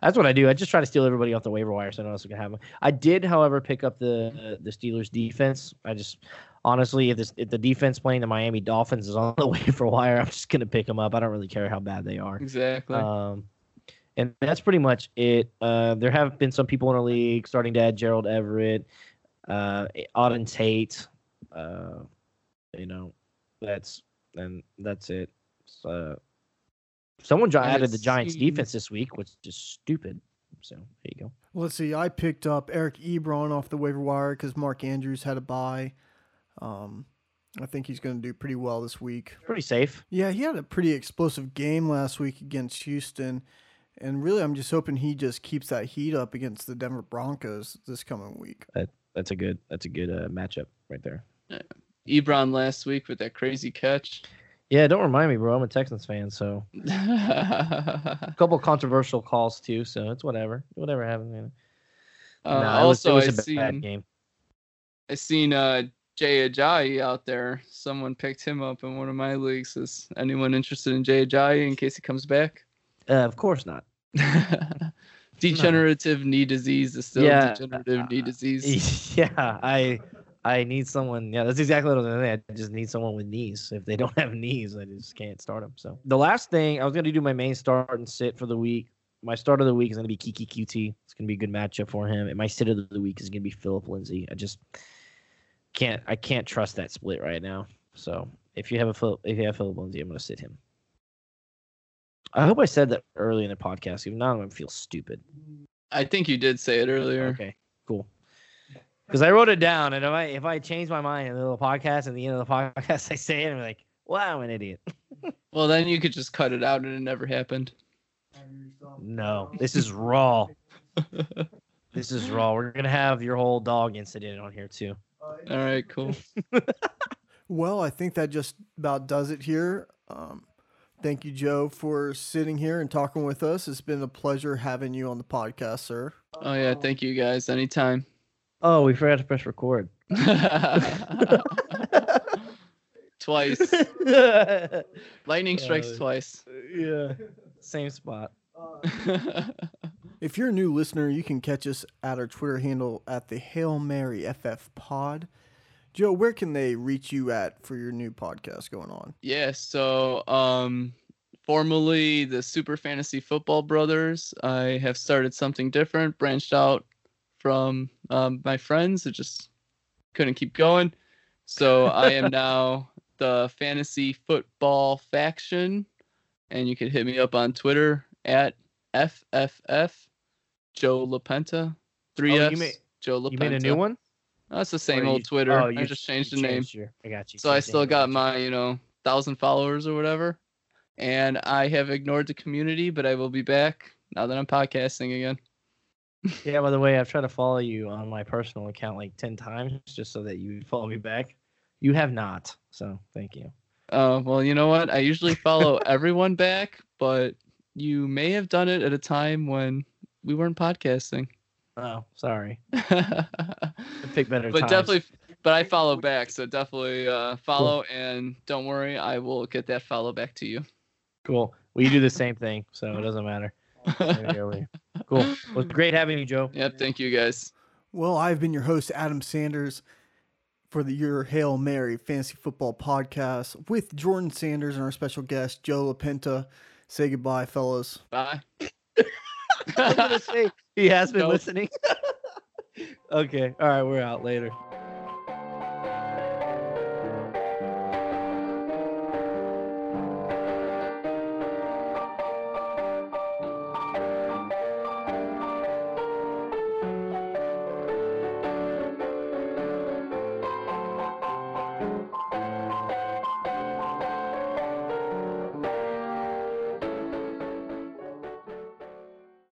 That's what I do. I just try to steal everybody off the waiver wire so no one else can have them. I did, however, pick up the the Steelers defense. I just honestly, if this if the defense playing the Miami Dolphins is on the *laughs* waiver wire, I'm just gonna pick them up. I don't really care how bad they are. Exactly. Um, and that's pretty much it. Uh, there have been some people in the league starting to add Gerald Everett, uh, Auden Tate. Uh, you know, that's and that's it. So, someone added the Giants seems- defense this week, which is stupid. So there you go. Let's see. I picked up Eric Ebron off the waiver wire because Mark Andrews had a bye. Um, I think he's going to do pretty well this week. Pretty safe. Yeah, he had a pretty explosive game last week against Houston. And really, I'm just hoping he just keeps that heat up against the Denver Broncos this coming week. That's a good. That's a good uh, matchup right there. Ebron last week with that crazy catch. Yeah, don't remind me, bro. I'm a Texans fan, so *laughs* a couple controversial calls too. So it's whatever. Whatever happened. You know. Uh, Nah, it was- it also, was I a b- bad seen game. I seen uh, Jay Ajayi out there. Someone picked him up in one of my leagues. Is anyone interested in Jay Ajayi in case he comes back? Uh, of course not. *laughs* Degenerative knee disease is still Yeah, degenerative knee disease. *laughs* yeah, I I need someone. Yeah, that's exactly what I was gonna say. I just need someone with knees. If they don't *laughs* have knees, I just can't start them. So the last thing I was gonna do my main start and sit for the week. My start of the week is gonna be Keke Coutee. It's gonna be a good matchup for him. And my sit of the week is gonna be Phillip Lindsay. I just can't I can't trust that split right now. So if you have a if you have Phillip Lindsay, I'm gonna sit him. I hope I said that early in the podcast. If not, I'm gonna feel stupid. I think you did say it earlier. Okay, cool. Because I wrote it down, and if I if I change my mind in the little podcast, at the end of the *laughs* podcast, I say it, and I'm like, "Wow, I'm an idiot." *laughs* Well, then you could just cut it out and it never happened. No, this is raw. *laughs* This is raw. We're gonna have your whole dog incident on here too. All right, cool. Well, I think that just about does it here. Um, thank you, Joe, for sitting here and talking with us. It's been a pleasure having you on the podcast, sir. Oh yeah, thank you guys. Anytime. Oh, we forgot to press record. *laughs* *laughs* twice. Lightning strikes Uh, twice. yeah, same spot. *laughs* If you're a new listener, you can catch us at our Twitter handle at the Hail Mary FF Pod. Joe, where can they reach you at for your new podcast going on? yeah, so um formerly the Super Fantasy Football Brothers, I have started something different, branched out from um, my friends. It just couldn't keep going. So I am *laughs* now the Fantasy Football Faction, and you can hit me up on Twitter at FFF Joe Lapenta. Three Oh, F's. you made- Joe Lapenta. You made a new one? That's the same you- old Twitter. oh, I just changed the you name. your- I got you. So I still got my, you know, thousand followers or whatever. And I have ignored the community, but I will be back now that I'm podcasting again. *laughs* Yeah, by the way, I've tried to follow you on my personal account like 10 times just so that you follow me back. You have not. So thank you. Uh, well, you know what? I usually follow *laughs* everyone back, but you may have done it at a time when we weren't podcasting. Oh, sorry. *laughs* but Pick better times. definitely, but I follow back, so definitely uh, follow. And don't worry, I will get that follow back to you. Cool. Well, you do the same thing, so it doesn't matter. There we go, we- Cool. Well, it's great having you, Joe. yep. Thank you guys. Well, I've been your host, Adam Sanders, for the Your Hail Mary Fantasy Football Podcast with Jordan Sanders and our special guest, Joe LaPenta. say goodbye, fellas. Bye. *laughs* *laughs* I'm gonna say he has been Nope. listening. *laughs* okay. All right. We're out later.